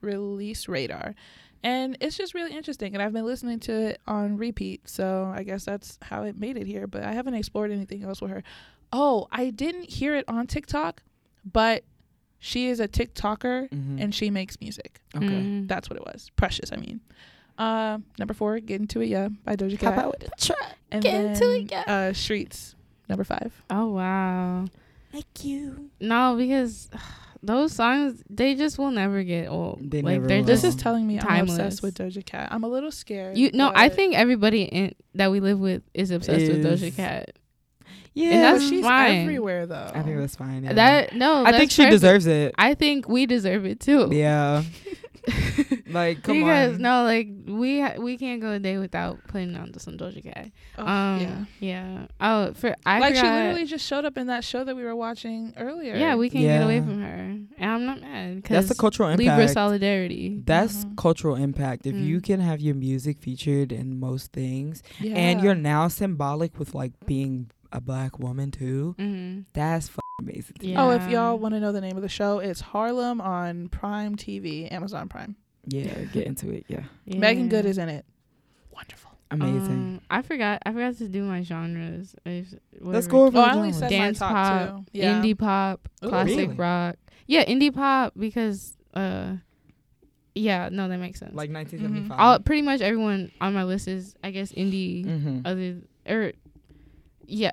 release radar, and it's just really interesting. And I've been listening to it on repeat, so I guess that's how it made it here. But I haven't explored anything else with her. Oh, I didn't hear it on TikTok, but she is a TikToker Mhm. and she makes music. okay. Mm. That's what it was. Precious, I mean. Uh, number four, Get Into It, Yeah, by Doja How Cat. about with the track? and Get then, Into It, Yeah. Uh, Streets, number five. Oh wow. Like you. No, because those songs they just will never get old. They like never they're will. This just is telling me I'm timeless. obsessed with Doja Cat. I'm a little scared. you. No, I think everybody in, that we live with is obsessed with Doja Cat. Yeah, And that's she's fine. everywhere though. I think that's fine. Yeah. That no, I think she perfect. deserves it. I think we deserve it too. Yeah. like, come because on. no, like we ha- we can't go a day without putting on some Doja Cat. Oh, um, yeah. yeah. Oh, for I like she literally just showed up in that show that we were watching earlier. Yeah, we can't get away from her, and I'm not mad That's because the cultural Libra impact. solidarity. That's Mhm. cultural impact. If you Mm. can have your music featured in most things, yeah. and you're now symbolic with like being a black woman too, Mm-hmm. that's fucking amazing. Yeah. Oh, if y'all want to know the name of the show, it's Harlem on Prime TV, Amazon Prime. Yeah, get into it. Yeah, Meagan Good is in it. Wonderful. amazing. Um, I forgot. I forgot to do my genres. Let's go over Oh, the I only genres. said Dance my top pop, two. Yeah. indie pop, Ooh. classic Really? rock. Yeah, indie pop because uh, yeah, no, that makes sense. like 1975. all pretty much everyone on my list is I guess indie. mm-hmm. Other or yeah, yeah,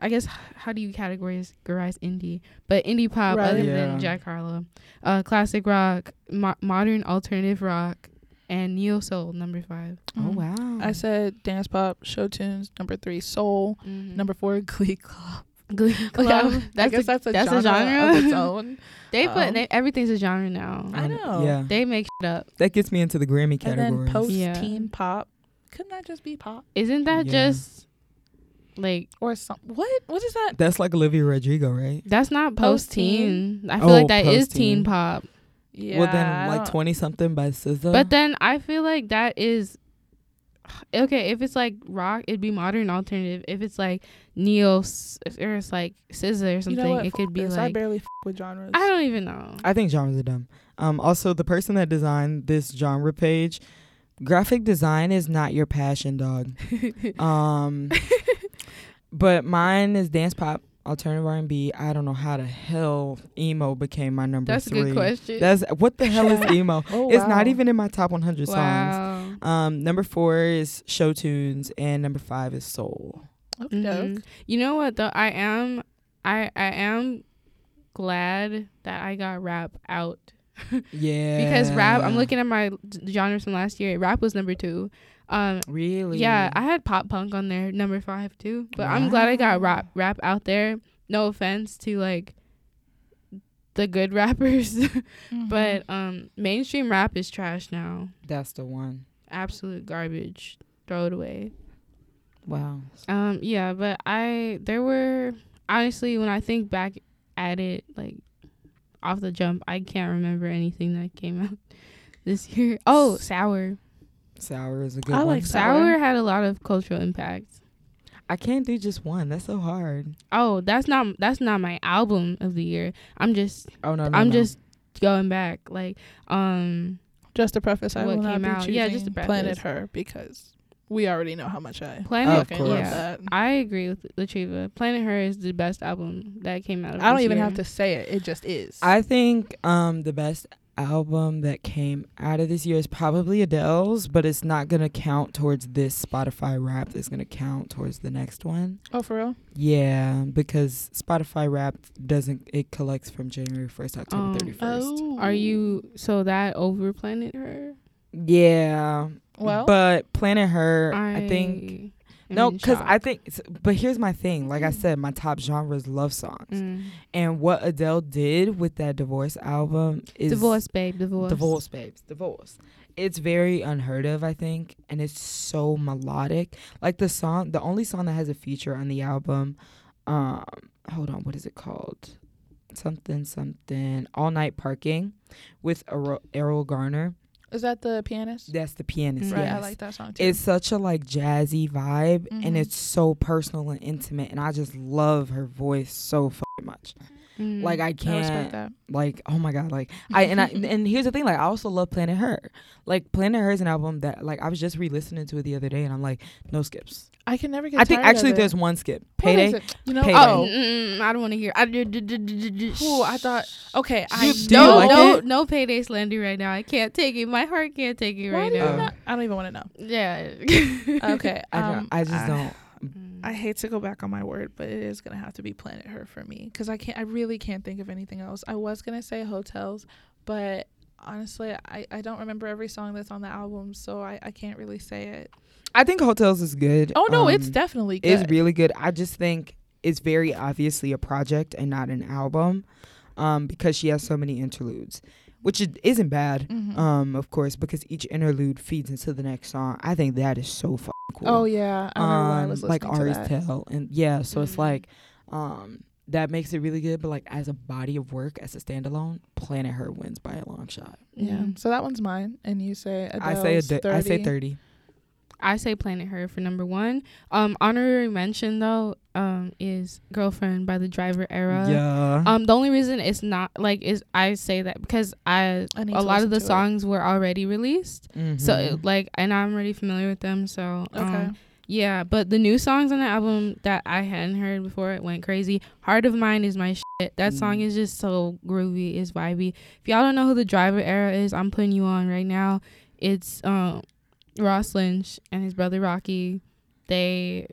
I guess how do you categorize categorize indie? But indie pop Right. other Yeah. than Jack Harlow, uh, classic rock, mo- modern alternative rock, and neo soul number five. oh Mhm. wow. I said dance pop, show tunes. Number three, soul. Mhm. Number four, Glee Club. Glee Like, Club. I, that's I guess a, that's a that's genre, a genre. of its own. they put Um, they, everything's a genre now. I know. Yeah, They make shit up. that gets me into the Grammy And category. then post Yeah. teen pop. Couldn't that just be pop Isn't that Yeah. just like or some? What? What is that? That's like Olivia Rodrigo, right? that's not post Post-teen? I feel Oh, like that is post-teen. teen pop. Yeah. well, then like 20 something by SZA. But then I feel like that is okay. If it's like rock, it'd be modern alternative. If it's like neo s- or it's like SZA or You something, know it could be this. I barely f- with genres. I don't even know. I think genres are dumb. Um, also, the person that designed this genre page, graphic design is not your passion, dog. Um, but mine is dance pop, alternative R and B. I don't know how the hell emo became my number That's a good question. That's what the hell is emo? Oh, It's not even in my top 100 songs. Um, number four is show tunes, and number five is soul. Okay, Mhm. You know what though? I am, I I am glad that I got rap out Yeah, because rap. I'm looking at my d- genres from last year. Rap was number two. Um, Really? yeah, I had pop punk on there, number five too. But I'm glad I got rap rap out there. no offense to like the good rappers, Mm-hmm. but um mainstream rap is trash now. That's the one. Absolute garbage. Throw it away. Wow. Um yeah, but I there were honestly when I think back at it like off the jump, I can't remember anything that came out this year. Oh, Sour. Sour is a good one. I one. like Sour. Sour. had a lot of cultural impact. I can't do just one. That's so hard. Oh, that's not that's not my album of the year. I'm just Oh no, no I'm no. just going back like um Just to preface, I What will not came be out. choosing Yeah, just to Planet preface. Her because we already know how much I Planet Of fucking course. love yeah. that. I agree with Latriva. Planet Her is the best album that came out. Of I don't this even year. have to say it; it just is. I think um the best album that came out of this year is probably Adele's, but it's not gonna count towards this Spotify Wrapped. It's gonna count towards the next one. oh, for real? Yeah, because Spotify Wrapped doesn't it collects from January first to October Um, thirty first. Oh. Are you so that over Planet Her? Yeah, Well, but Planet Her, I, think am no, because I think. But here's my thing. Like I said, my top genre is love songs, Mm. and what Adele did with that Divorce album is divorce, babe, divorce. Divorce, babes. Divorce. It's very unheard of, I think, and it's so melodic. Like the song, the only song that has a feature on the album, um, hold on, what is it called? Something, something. All Night Parking with Erroll, Erroll Garner. Is that the pianist? That's the pianist. Mm. right, yes. I like that song too. It's such a like jazzy vibe, Mhm. and it's so personal and intimate, and I just love her voice so much. Mm. Like I I respect can't that. like oh my god like i and i and here's the thing like i also love planet her like planet her is an album that like i was just re-listening to it the other day and i'm like no skips I can never get. i think actually there's one skip payday? You know? Payday. Oh, mm, I don't want to hear. I, do, do, do, Ooh, I thought. Okay, I do no, like no, it? no payday slander right now. I can't take it. My heart can't take it Why right now. Not? I don't even want to know. Yeah. Okay, I, don't- um, I just don't. I hate to go back on my word, but it is gonna have to be Planet Her for me because I can't. I really can't think of anything else. I was gonna say Hotels, but honestly, I I don't remember every song that's on the album, so I I can't really say it. i think hotels is good Oh no, it's Um, definitely good. it's really good i just think it's very obviously a project and not an album um because she has so many interludes which isn't bad Mhm. um of course because each interlude feeds into the next song i think that is so fucking cool Oh yeah, I remember when I um, was like listening Ari's to that. Tell, and yeah, so it's Mhm. like, um, that makes it really good. But like as a body of work, as a standalone, Planet Her wins by a long shot. Yeah, Mm. so that one's mine, and you say I say a Adele's I say thirty. I say Planet Her for number one. Um, honorary mention though, um, is Girlfriend by the Driver Era. yeah, Um, the only reason it's not like is I say that because I I a lot of the to it. songs were already released, so Mhm. it, like and I'm already familiar with them. So Okay. um, yeah, but the new songs on the album that I hadn't heard before it went crazy. Heart of Mine is my shit. That song Mm. is just so groovy, it's vibey. If y'all don't know who the Driver Era is, I'm putting you on right now. It's um Ross Lynch and his brother Rocky. They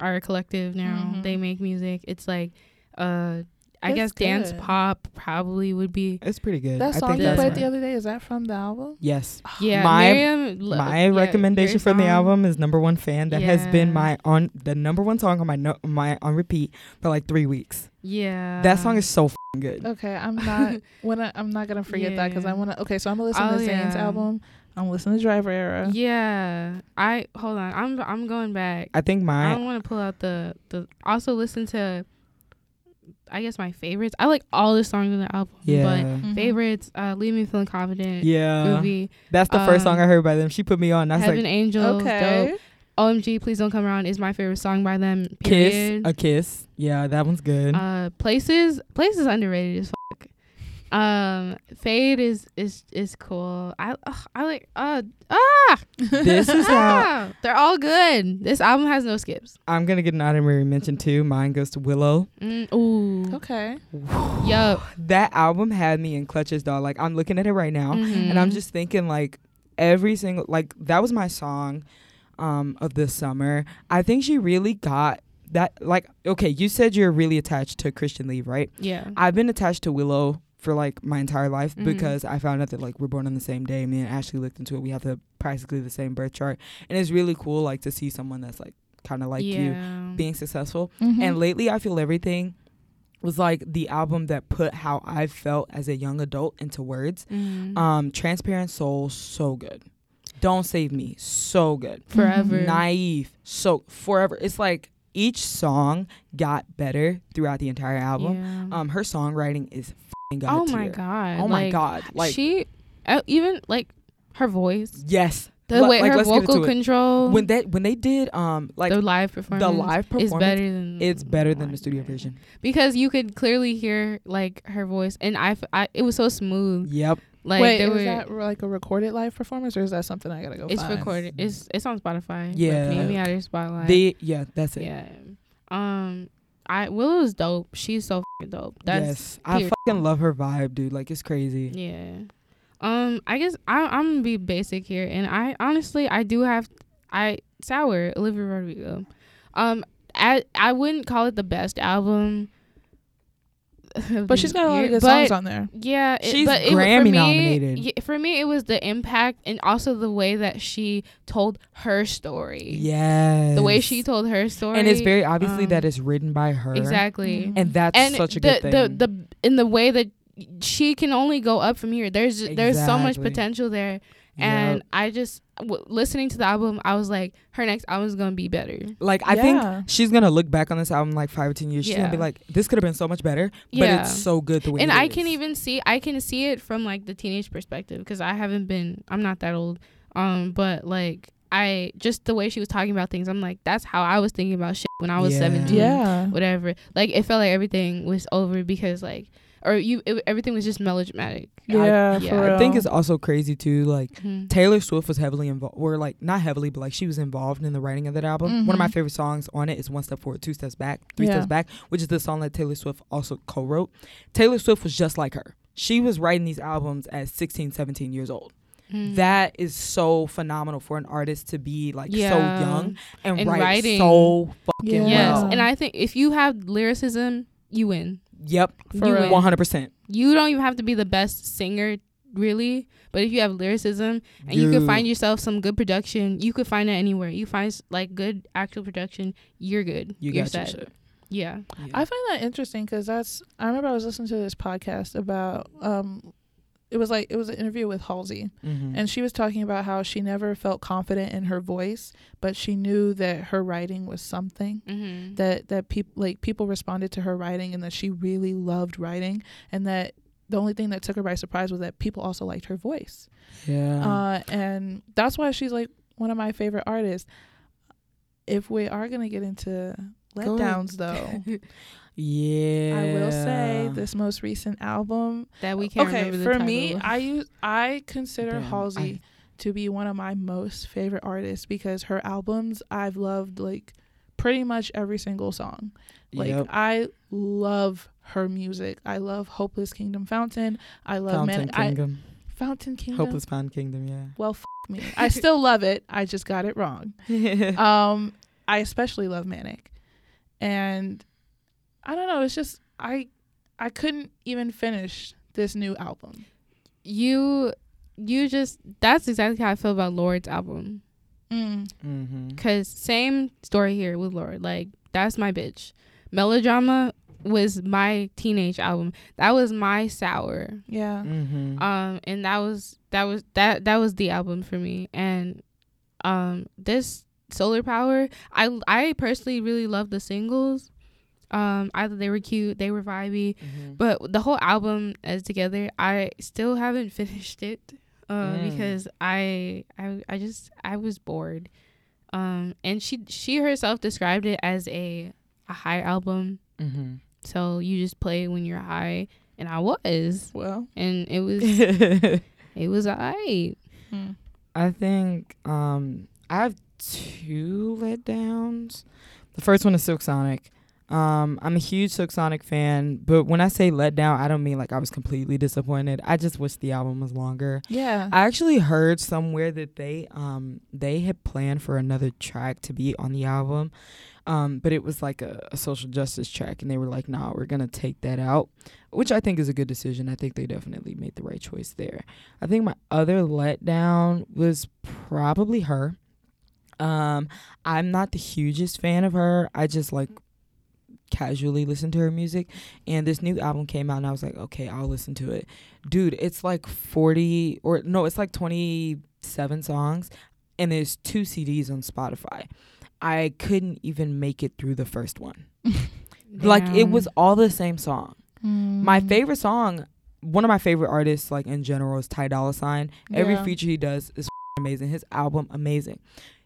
are a collective now. Mhm. They make music. It's like uh I It's guess dance pop probably would be it's pretty good. That I song think you played right. the other day is that from the album? Yes, yeah. My- Miriam, my yeah, recommendation from the album is number one fan. That has been my on the number one song on my no, my on repeat for like three weeks. Yeah, that song is so fing good. Okay, I'm not when I, I'm not gonna forget that because I want to. Okay, so I'm gonna listen Oh, to Zayn's yeah. album. I'm listening to Driver Era. Yeah, I hold on. I'm I'm going back. I think my I don't want to pull out the the. Also listen to. I guess my favorites. I like all the songs on the album. yeah But Mhm. favorites, uh, leave me feeling confident. yeah. Groovy. That's the first song Um, I heard by them. She put me on. I was Heaven like, Angels. Okay. Dope. OMG, please don't come around is my favorite song by them. Kiss, a kiss. Yeah, that one's good. Uh, places, places underrated as fuck. Um, Fade is is is cool. I ugh, I like uh ah. this is how ah, they're all good. This album has no skips. I'm gonna get an honorary mention too. Mine goes to Willow. Mm, ooh, Okay. yup. That album had me in clutches, dog. Like I'm looking at it right now, and I'm just thinking like every single like that was my song um of this summer. I think she really got that. Like okay, you said you're really attached to Christian Leave, right? yeah. I've been attached to Willow for like my entire life Mhm. because I found out that like we're born on the same day. Me and Ashley looked into it. We have the practically the same birth chart, and it's really cool like to see someone that's like kind of like you being successful. Mhm. And lately, I feel everything was like the album that put how I felt as a young adult into words. Mhm. Um, Transparent Soul, so good. Don't Save Me, so good. Forever. Naive, so forever. It's like each song got better throughout the entire album. Yeah. Um, her songwriting is fing god oh my god. Oh my Like, god! Like she uh, even like her voice, yes, the Like- way like, her let's vocal into it. control, when they when they did um like the live performance, the live performance is performance better than it's better than the studio version. because you could clearly hear like her voice, and I, f- I- it was so smooth. Yep. Like Wait, there is were, that like a recorded live performance, or is that something I gotta go? it's find? recorded. It's it's on Spotify. Yeah. Meet me at her spotlight. They yeah, that's it. yeah. Um, I Willow's dope. She's so fing dope. That's yes. I period. fucking love her vibe, dude. Like it's crazy. Yeah. Um, I guess I, I'm gonna be basic here, and I honestly I do have I sour Olivia Rodrigo. Um, I I wouldn't call it the best album. But she's got a lot of good but songs on there. Yeah, it, She's but it, Grammy for me, nominated. yeah, for me, it was the impact and also the way that she told her story. Yes. the way she told her story, And it's very obviously um, that it's written by her. exactly. Mhm. And that's and such a the, good thing. the the in the way that she can only go up from here. There's there's so much potential there, Yep. and I just w- listening to the album, I was like, her next album is gonna be better. like I Yeah. think she's gonna look back on this album like five or ten years. She's gonna be like, this could have been so much better, yeah. but it's so good the way. and it I is. can even see I can see it from like the teenage perspective because I haven't been I'm not that old, um, but like. I just the way she was talking about things, I'm like, that's how I was thinking about shit when I was Yeah. 17. Yeah. whatever. Like it felt like everything was over because like, or you it, everything was just melodramatic. Yeah, yeah, for I think it's also crazy too. Like Mhm. Taylor Swift was heavily involved, or like not heavily, but like she was involved in the writing of that album. One of my Mhm. favorite songs on it is "One Step Forward, Two Steps Back, Three Yeah. Steps Back," which is the song that Taylor Swift also co-wrote. Taylor Swift was just like her. She was writing these albums at 16, 17 years old. Mhm. That is so phenomenal for an artist to be like so young and, And write writing. so fucking Yeah. Yes, and I think if you have lyricism, you win. Yep, For you real. one hundred percent. You don't even have to be the best singer, really. But if you have lyricism and you can find yourself some good production, you could find it anywhere. You find like good actual production, you're good. you you're got your shit. Yeah. Yeah. I find that interesting because that's. I remember I was listening to this podcast about. um It was like it was an interview with Halsey, Mhm. and she was talking about how she never felt confident in her voice, but she knew that her writing was something Mm-hmm. that that people like people responded to her writing, and that she really loved writing, and that the only thing that took her by surprise was that people also liked her voice, yeah. uh, and that's why she's like one of my favorite artists. If we are gonna get into Go letdowns, though. yeah. I will say this most recent album. that we can't okay, remember the for title me, of. I use I consider Damn, Halsey I- to be one of my most favorite artists because her albums I've loved like pretty much every single song. Like Yep. I love her music. I love Hopeless Kingdom Fountain. I love Fountain Man I, Kingdom. Fountain Kingdom. Hopeless Fountain Kingdom, yeah. Well, f- me. I still love it. I just got it wrong. Um, I especially love Manic, and I don't know. It's just I I couldn't even finish this new album. you you just that's exactly how I feel about Lorde's album. Mm. mm-hmm. Cause same story here with Lord. Like that's my bitch. Melodrama was my teenage album. That was my sour. Yeah. Mm-hmm. Um, and that was that was that that was the album for me. And um, this Solar Power, I I personally really love the singles. Um, either they were cute, they were vibey, mm-hmm. but the whole album as together, I still haven't finished it. Uh, Mm. because I I I just I was bored. Um, and she she herself described it as a a high album. Mm-hmm. So you just play it when you're high, and I was, Well. and it was it was alright. Mm. I think um, I have two letdowns. The first one is Silk Sonic. Um, I'm a huge Silk Sonic fan, but when I say letdown, I don't mean like I was completely disappointed. I just wish the album was longer. Yeah. I actually heard somewhere that they um they had planned for another track to be on the album, um, but it was like a, a social justice track, and they were like, "Nah, we're gonna take that out," which I think is a good decision. I think they definitely made the right choice there. I think my other letdown was probably her. Um, I'm not the hugest fan of her. I just like casually listen to her music. And this new album came out, and I was like, okay, I'll listen to it. Dude, it's like 40 or no, it's like 27 songs, and there's two CDs on Spotify. I couldn't even make it through the first one. Like it was all the same song. My Mm. favorite song, one of my favorite artists, like in general, is Ty Dolla Sign. Every Yeah. feature he does is amazing. His album, amazing.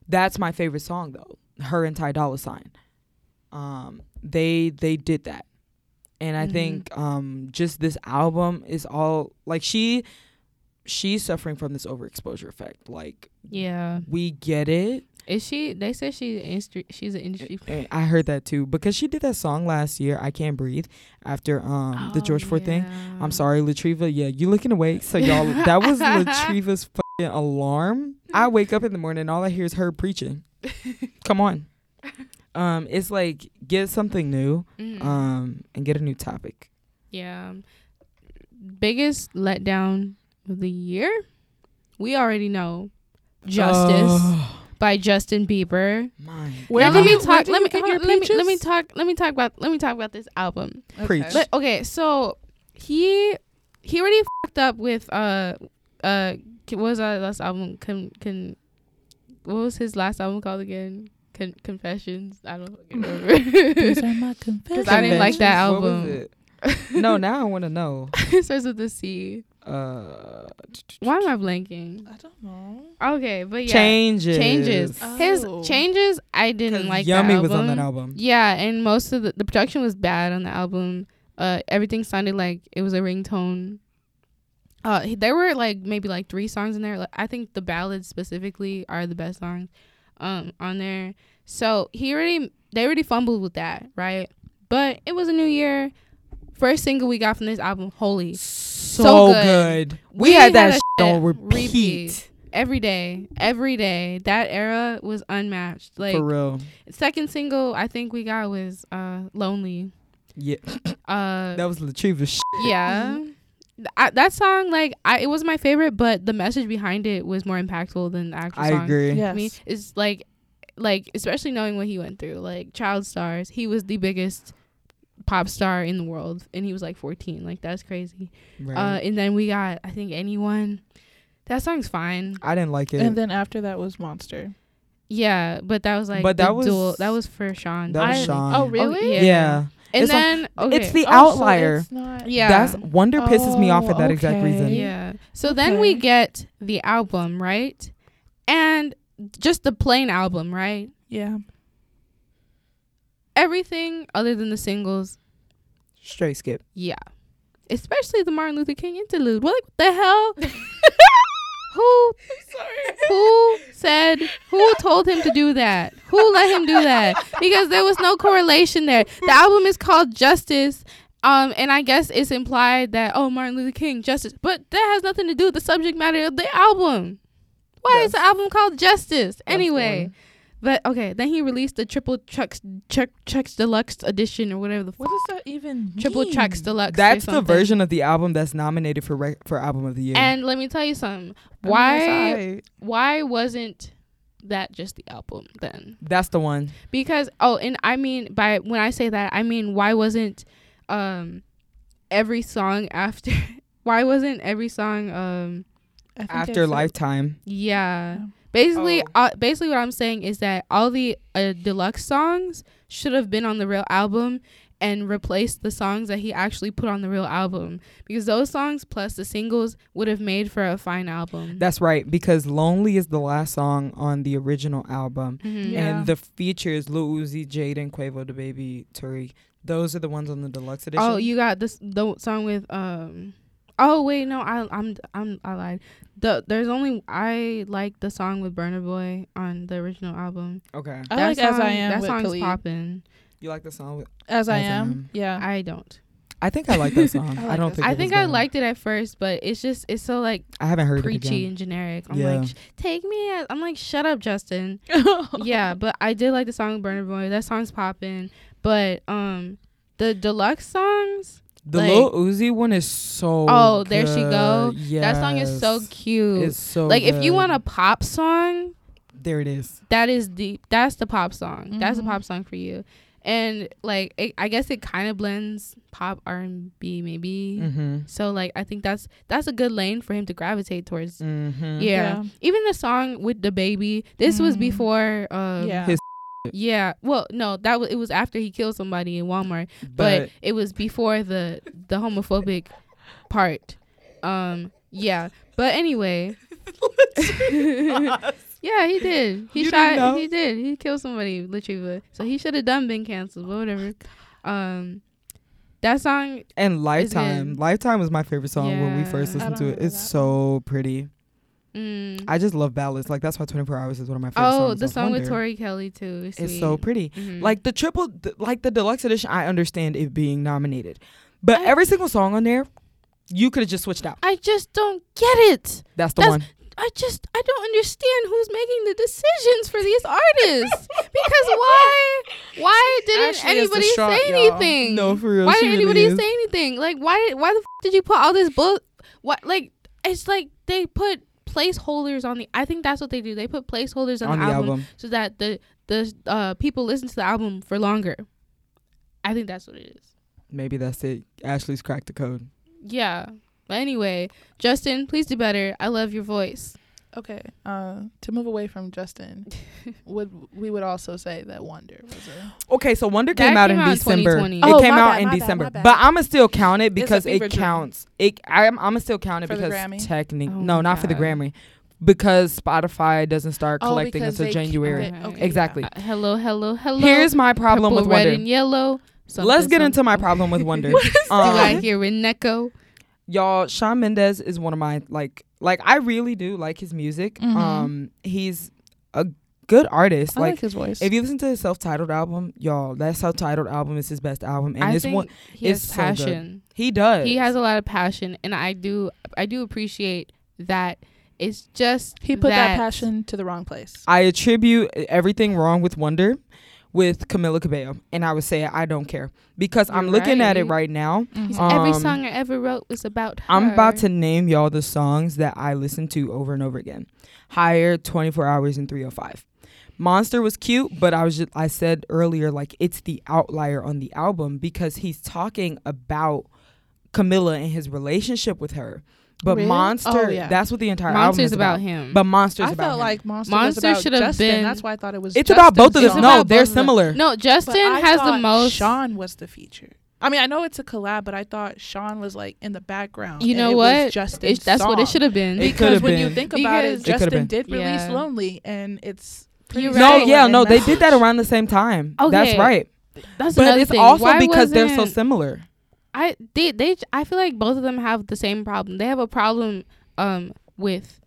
That's my favorite song though. Her and Ty Dolla Sign. Um, they they did that, and I Mhm. think um just this album is all like she she's suffering from this overexposure effect. Like Yeah. we get it. Is she? They said she's industry. She's an industry. I heard that too because she did that song last year. I can't breathe after um the Oh, George Ford thing. I'm sorry, Latriva. Yeah, you looking away. So y'all, that was Latriva's fucking alarm. I wake up in the morning, and all I hear is her preaching. Come on. Um, it's like get something new, Mhm. um, and get a new topic. Yeah. Biggest letdown of the year? We already know. Justice Ugh, by Justin Bieber. mine. Where let me talk. Let me, get hold let me let me talk. Let me talk about. Let me talk about this album. Preach. But okay, so he he already fucked up with uh uh what was our last album? Con con what was his last album called again? Con- Confessions. I don't fucking These are my confessions. I didn't like that What was album. it? no, now I want to know. it starts with the C. Uh, Why am I blanking? I don't know. Okay, but yeah, changes. changes. Oh. His changes. I didn't like. Yummy that was on album. that album. Yeah, and most of the the production was bad on the album. Uh, everything sounded like it was a ringtone. Uh, there were like maybe like three songs in there. Like, I think the ballads specifically are the best songs, um, on there. So he already they already fumbled with that, right? But it was a new year. First single we got from this album, Holy. So, So good. good. We, We had that had shit shit on repeat. repeat. Every day, every day. That era was unmatched. Like For real. second single I think we got was uh Lonely. Yeah, Uh that was Latriva's shit. yeah. Th- I, that song like I it was my favorite but the message behind it was more impactful than the actual I song. agree. Yes. I mean, it's like like especially knowing what he went through. Like child stars, he was the biggest pop star in the world and he was like 14. Like that's crazy. Right. Uh and then we got I think anyone that song's fine. I didn't like it. And then after that was Monster. Yeah, but that was like But that was- dual, that was for Shawn. that was I- Shawn. Oh, really? yeah. yeah. And It's like- then okay. It's the Oh, so outlier. it's not- yeah. That's Wonder pisses me off for Oh, that exact oh, reason. Yeah. So then we get the album, right? And just the plain album, right? Yeah. Everything other than the singles, Straight skip. yeah. Especially the Martin Luther King interlude. What the hell? who who said who told him to do that? Who let him do that? Because there was no correlation there. The album is called Justice. Um, and I guess it's implied that oh Martin Luther King justice, but that has nothing to do with the subject matter of the album. Why is the album called Justice anyway? But okay, then he released the triple tracks Chuck Chucks Deluxe edition or whatever the What does that even mean? triple tracks deluxe. That's the version of the album that's nominated for rec- for album of the year. And let me tell you something. Why it's why wasn't that just the album then? that's the one. Because oh, and I mean by when I say that, I mean why wasn't um every song after why wasn't every song um I think After it's a- Lifetime. yeah. Yeah. Basically, Oh. uh, basically what I'm saying is that all the uh, deluxe songs should have been on the real album and replaced the songs that he actually put on the real album because those songs plus the singles would have made for a fine album. That's right because Lonely is the last song on the original album. Mhm. Yeah. And the features Lil Uzi, Jaden, Quavo, DaBaby, Tariq. Those are the ones on the deluxe edition. Oh, you got this the song with um. Oh wait, no, I I'm I'm I lied. The there's only I like the song with Burna Boy on the original album. okay. I That like As I Am That with song's Khalid. popping. You like the song? With, As I As I Am. Am. Yeah. I don't. I think I like that song. I I, don't think I think I liked it at first, but it's just it's so like I haven't heard it preachy again. and generic. I'm Yeah. like, take me as I'm like, shut up, Justin. yeah, but I did like the song with Burna Boy. That song's popping. But um the deluxe songs, The like- Lil Uzi one is so. Oh, there she go. good. that song is so cute. It's so. like if you want a pop song, there it is. that is the that's the pop song. That's a pop song for you. and like it, I guess it kind of blends pop R and B maybe. Mm-hmm. So like I think that's that's a good lane for him to gravitate towards. Mm-hmm. Yeah. Yeah. Even the song with DaBaby. This was Mhm. before. Um, Yeah. His- Yeah. Well, no, that was it was after he killed somebody in Walmart, but, it was before the the homophobic part. Um. Yeah. But anyway. yeah, he did. He You shot. didn't? He did. He killed somebody literally. But, so he should have done been canceled. But whatever. Um. That song. and Lifetime. Lifetime was my favorite song when we first listened to it. It's that so pretty. Mm, I just love ballads. Like that's why 24 Hours is one of my favorite oh, songs. the of song with Tori Kelly too. is It's so sweet. pretty. Mhm. Like the triple, th- like the deluxe edition, I understand it being nominated, but I- every single song on there, you could have just switched out. I just don't get it. That's the That's- one. I just I don't understand who's making the decisions for these artists. because why why didn't Ashley anybody straw, say y'all. anything? No, for real. why didn't really anybody is. say anything? Like why did why the f- did you put all this book? What like it's like they put placeholders on the. I think that's what they do. They put placeholders on, on the, the album, album? so that the the uh people listen to the album for longer. I think that's what it is. Maybe that's it. Ashley's cracked the code. Yeah. But anyway, Justin, please do better. I love your voice. Okay. Uh, to move away from Justin, would we would also say that Wonder was a Okay, so Wonder came out came in out in December. 2020. It Oh, came out bad, in my bad, December, bad. but I'ma still count it because fever it dream. counts. It I'm I'ma still count it For because Grammy? technically Oh no, my not for the God. Grammy, because Spotify doesn't start Oh, collecting because until January. it- okay, Exactly. yeah. Uh, hello, hello, hello. Here's my problem Purple, with red, Wonder. and yellow. Let's Something, get into my problem with Wonder. Do Um, I hear an echo? Y'all Shawn Mendes is one of my like like I really do like his music. Mhm. Um he's a good artist. I like, like his voice. if you listen to his self-titled album, y'all, that self-titled album is his best album and I it's think one he has it's so good. passion. he does. He has a lot of passion, and I do, I do appreciate that. It's just he put that, passion to the wrong place. I attribute everything wrong with Wonder with Camila Cabello and I would say I don't care because I'm You're looking at it right. right now. Mhm. Um, Every song I ever wrote was about her. I'm about to name y'all the songs that I listen to over and over again. Higher, 24 Hours, and 305. Monster was cute, but I was just, I said earlier like it's the outlier on the album because he's talking about Camila and his relationship with her. But Really? Monster, Oh, yeah. that's what the entire album is about, about. him. But Monsters I about felt him. like Monster, Monster was about should have been- That's why I thought it was. it's about both of Justin's them. No, they're both of them. similar. no, But Justin I has the most. Shawn was the feature. I mean, I know it's a collab, but I thought Shawn was like in the background. You and know it what? Was Justin's It's- that's what it should have been. It Because could've when you think about Because- it, It Justin been. did release Yeah. "Lonely," and it's pretty You're No, yeah, no, they did that around the same time. That's right. That's But it's thing. also Why because they're so similar. I they they I feel like both of them have the same problem. They have a problem um with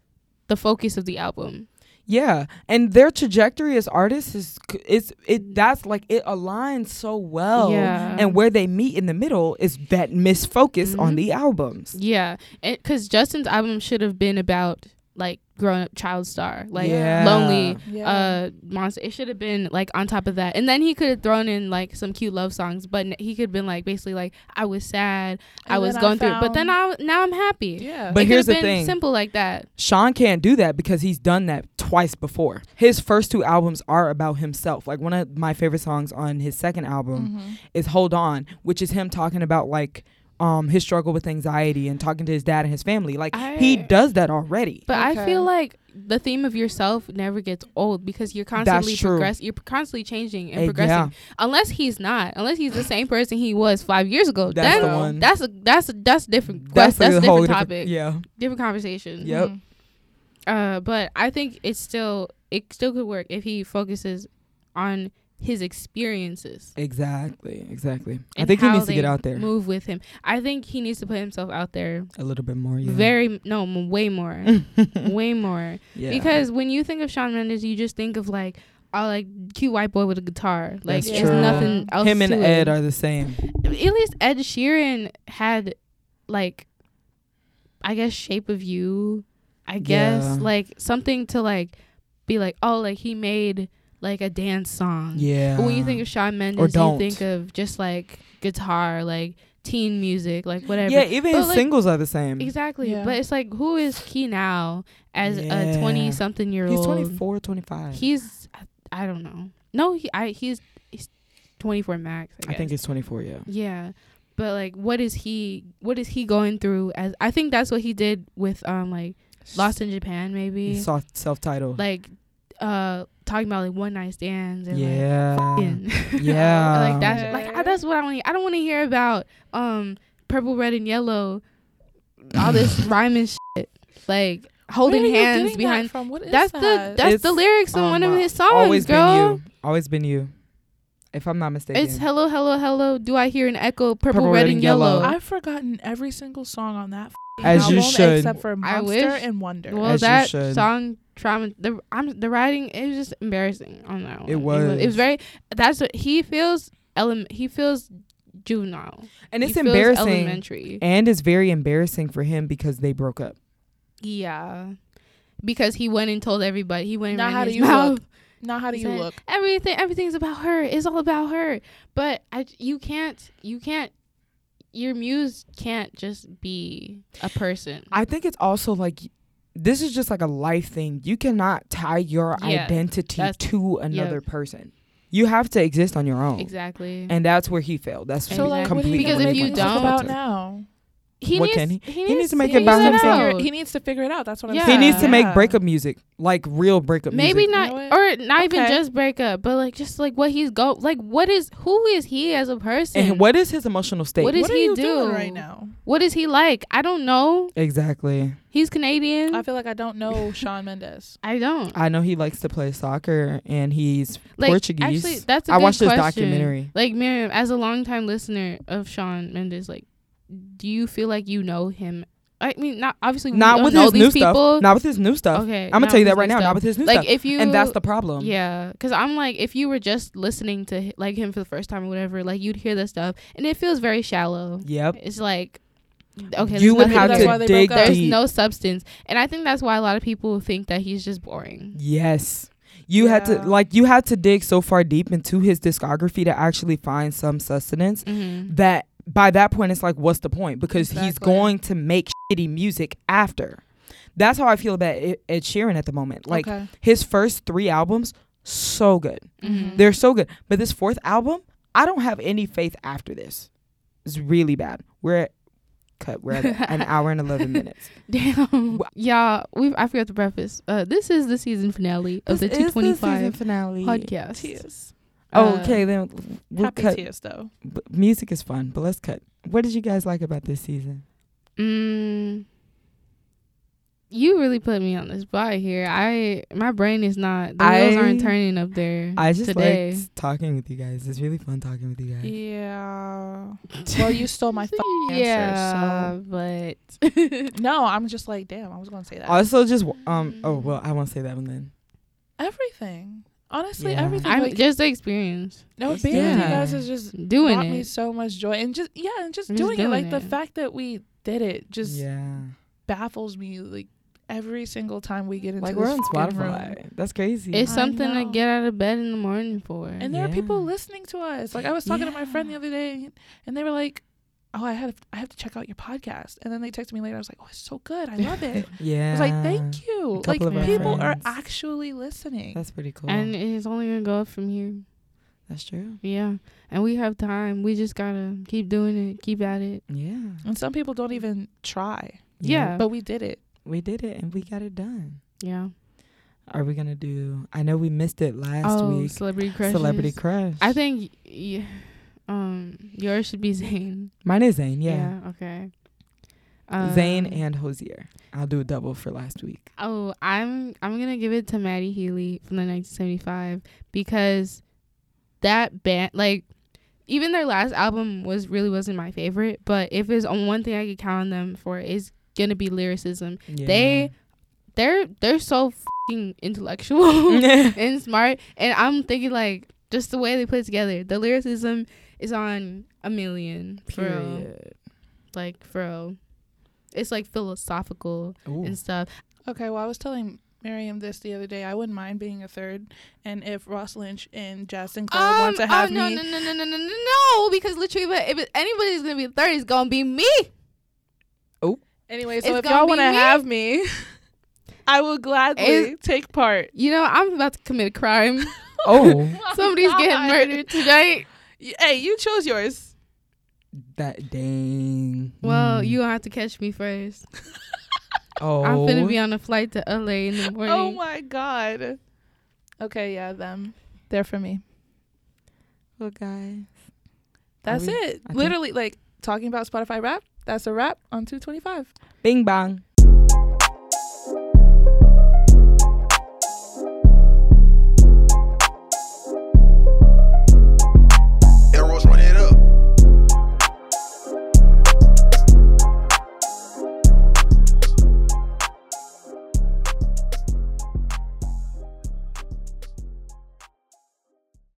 the focus of the album. Yeah, and their trajectory as artists is it's it that's like it aligns so well. Yeah. And where they meet in the middle is that misfocus on Mhm. the albums. Yeah, because Justin's album should have been about like grown up child star, like Yeah. lonely, Yeah. uh, monster. It should have been like on top of that, and then he could have thrown in like some cute love songs. But n- he could have been like basically like I was sad, I was then going through, but then found- I w- now I'm happy. yeah. But it here's could the thing. simple like that. Shawn can't do that because he's done that twice before. His first two albums are about himself. Like one of my favorite songs on his second album Mhm. is Hold On, which is him talking about like um his struggle with anxiety and talking to his dad and his family. Like he does that already. But I feel like the theme of yourself never gets old because you're constantly progressing. You're constantly changing and Eh, progressing. yeah. Unless he's not, unless he's the same person he was five years ago, That's then the one. that's a that's a that's a different That's, that's, that's a a different whole topic, different, yeah. different conversation. Yep. Mhm. Uh, but I think it's still it still could work if he focuses on his experiences. Exactly, exactly. I think he needs to get out there Move with him. I think he needs to put himself out there a little bit more. Yeah. very no way more, way more. yeah. Because when you think of Shawn Mendes, you just think of like oh like cute white boy with a guitar. Like That's there's true. nothing else. him and Ed it. are the same. At least Ed Sheeran had like I guess shape of you. I guess Yeah. like something to like be like oh like he made like a dance song. Yeah. But when you think of Shawn Mendes, you don't. think of just like guitar, like teen music, like whatever. yeah, even But, his like, singles are the same. Exactly. Yeah. But it's like who is he now as a 20 something year old? He's old? 24, 25. He's I don't know. No, he I he's he's 24 max. I, I think he's 24. Yeah. Yeah. But like what is he what is he going through as I think that's what he did with um like Lost in Japan maybe. Soft self-titled. Like uh talking about like one night stands and yeah. fucking- Yeah. like that's like I, that's what I want I don't want to hear about um purple red and yellow all this rhyming shit like holding Where are you hands behind that from? What is that's the that? that's the It's, lyrics in one of Um, his songs Always girl been you. Always been you. If I'm not mistaken. it's hello hello hello do I hear an echo purple, red, and yellow, yellow. I've forgotten every single song on that f***ing As you album should. except for I Monster wish- and Wonder. Well, As that should. song trauma the I'm the writing is just embarrassing on that one. It It was, it was. was very that's what he feels element he feels juvenile. and it's He feels embarrassing. Elementary. And it's very embarrassing for him because they broke up. Yeah. Because he went and told everybody. He went and Now ran how do his you mouth. look? Now how do you look? Everything everything's about her. It's all about her. But I you can't you can't your muse can't just be a person. I think it's also like this is just like a life thing. You cannot tie your Yeah, identity to another person. You have to exist on your own. exactly. And that's where he failed. That's So like, what completely Because if you music don't- about now? He what needs, can he- he he needs needs to make he it about needs to himself. figure- Figure- he needs to figure it out. That's what I'm saying. He needs to make breakup music, like real breakup music. maybe music. not You know or not even just breakup, but like just like what he's go like what is who is he as a person And what is his emotional state? What is What are he you do? doing right now? what is he like i don't know exactly. he's canadian I i, feel like I don't know Shawn Mendes. I don't I know he likes to play soccer and he's like Portuguese. actually that's a I good watched this question. documentary. like miriam as a longtime listener of shawn mendes like do you feel like you know him i mean not obviously Not with know his these new people stuff. Not with his new stuff. okay I'm gonna tell you that right now. stuff. Not with his new like stuff. if you and that's the problem. Yeah, because I'm like, if you were just listening to like him for the first time or whatever, like you'd hear this stuff, and it feels very shallow. Yep. It's like, okay, you there's would have That's there. why to dig. There's deep. no substance, and I think that's why a lot of people think that he's just boring. Yes. You had to like you had to dig so far deep into his discography to actually find some sustenance Mm-hmm. that by that point it's like what's the point because he's going to make shitty music after. That's how I feel about Ed Ed Sheeran at the moment. Like okay. his first 3 albums so good. Mm-hmm. They're so good. But this fourth album, I don't have any faith after this. It's really bad. We're at cut. We're at an hour and 11 minutes. Damn, y'all, we I forgot to preface. Uh, this is the season finale of This the is season 225 finale. podcast. Tears. Oh, Uh, okay, then we'll Happy cut. tears though. But music is fun, but let's cut. What did you guys like about this season? Mm, you really put me on the spot here. I my brain is not the wheels I- aren't turning up there. I just today. liked talking with you guys. It's really fun talking with you guys. Yeah. Well, you stole my fucking answer. yeah, but No, I'm just like, damn. I was gonna say that. Also, just um. Oh well, I won't say that one then. everything. Honestly, Yeah. everything. I'm like, just the experience. no, just being with you guys it. is just Doing it. It brought me so much joy, and just yeah, and just I'm just doing it. doing Like the fact that we did it just yeah, baffles me. Like every single time we get into like we're on fucking room. Spotify. That's crazy. It's something to get out of bed in the morning for. And there are people listening to us. Like I was talking to my friend the other day, and they were like, "Oh, I had I have to check out your podcast." And then they texted me later. I was like, "Oh, it's so good. I love it." yeah. I was like, "Thank you." Like couple of our people are actually listening. That's pretty cool. and it's only gonna go up from here. That's true. Yeah, and we have time. We just gotta keep doing it, keep at it. Yeah. and some people don't even try, Yeah. but we did it. we did it and we got it done. Yeah. Are we gonna do? I know we missed it last oh, week. celebrity crush. Celebrity crush. I think, y- um, yours should be Zayn. mine is Zayn. Yeah. okay. Zayn Um, and Hozier. I'll do a double for last week. Oh, I'm I'm gonna give it to Matty Healy from the 1975 because that band, like, even their last album was really wasn't my favorite. But if there's on one thing I could count on them for, is gonna be lyricism. Yeah. They, they're they're so fucking intellectual and smart, and I'm thinking like just the way they put it together. The lyricism is on a million. For real. Like for real. It's like philosophical Ooh. and stuff. Okay, well, I was telling Miriam this the other day. I wouldn't mind being a third, and if Ross Lynch and Jaz Sinclair want um, to oh, have oh, no, me, no, no, no, no, no, no, no, because literally, if it, anybody's gonna be third, it's gonna be me. Oh. Anyway. So It's if y'all want to me. have me, I will gladly It's- take part. You know, I'm about to commit a crime. Oh. Somebody's getting murdered tonight. Y- Hey, you chose yours. That dang. Well, Mm. you gonna have to catch me first. Oh. I'm gonna be on a flight to LA in the morning. Oh my god. Okay, yeah, them. They're for me. Well, guys. That's we- it. I think- Literally, like talking about Spotify rap. That's a wrap on 225. Bing bang.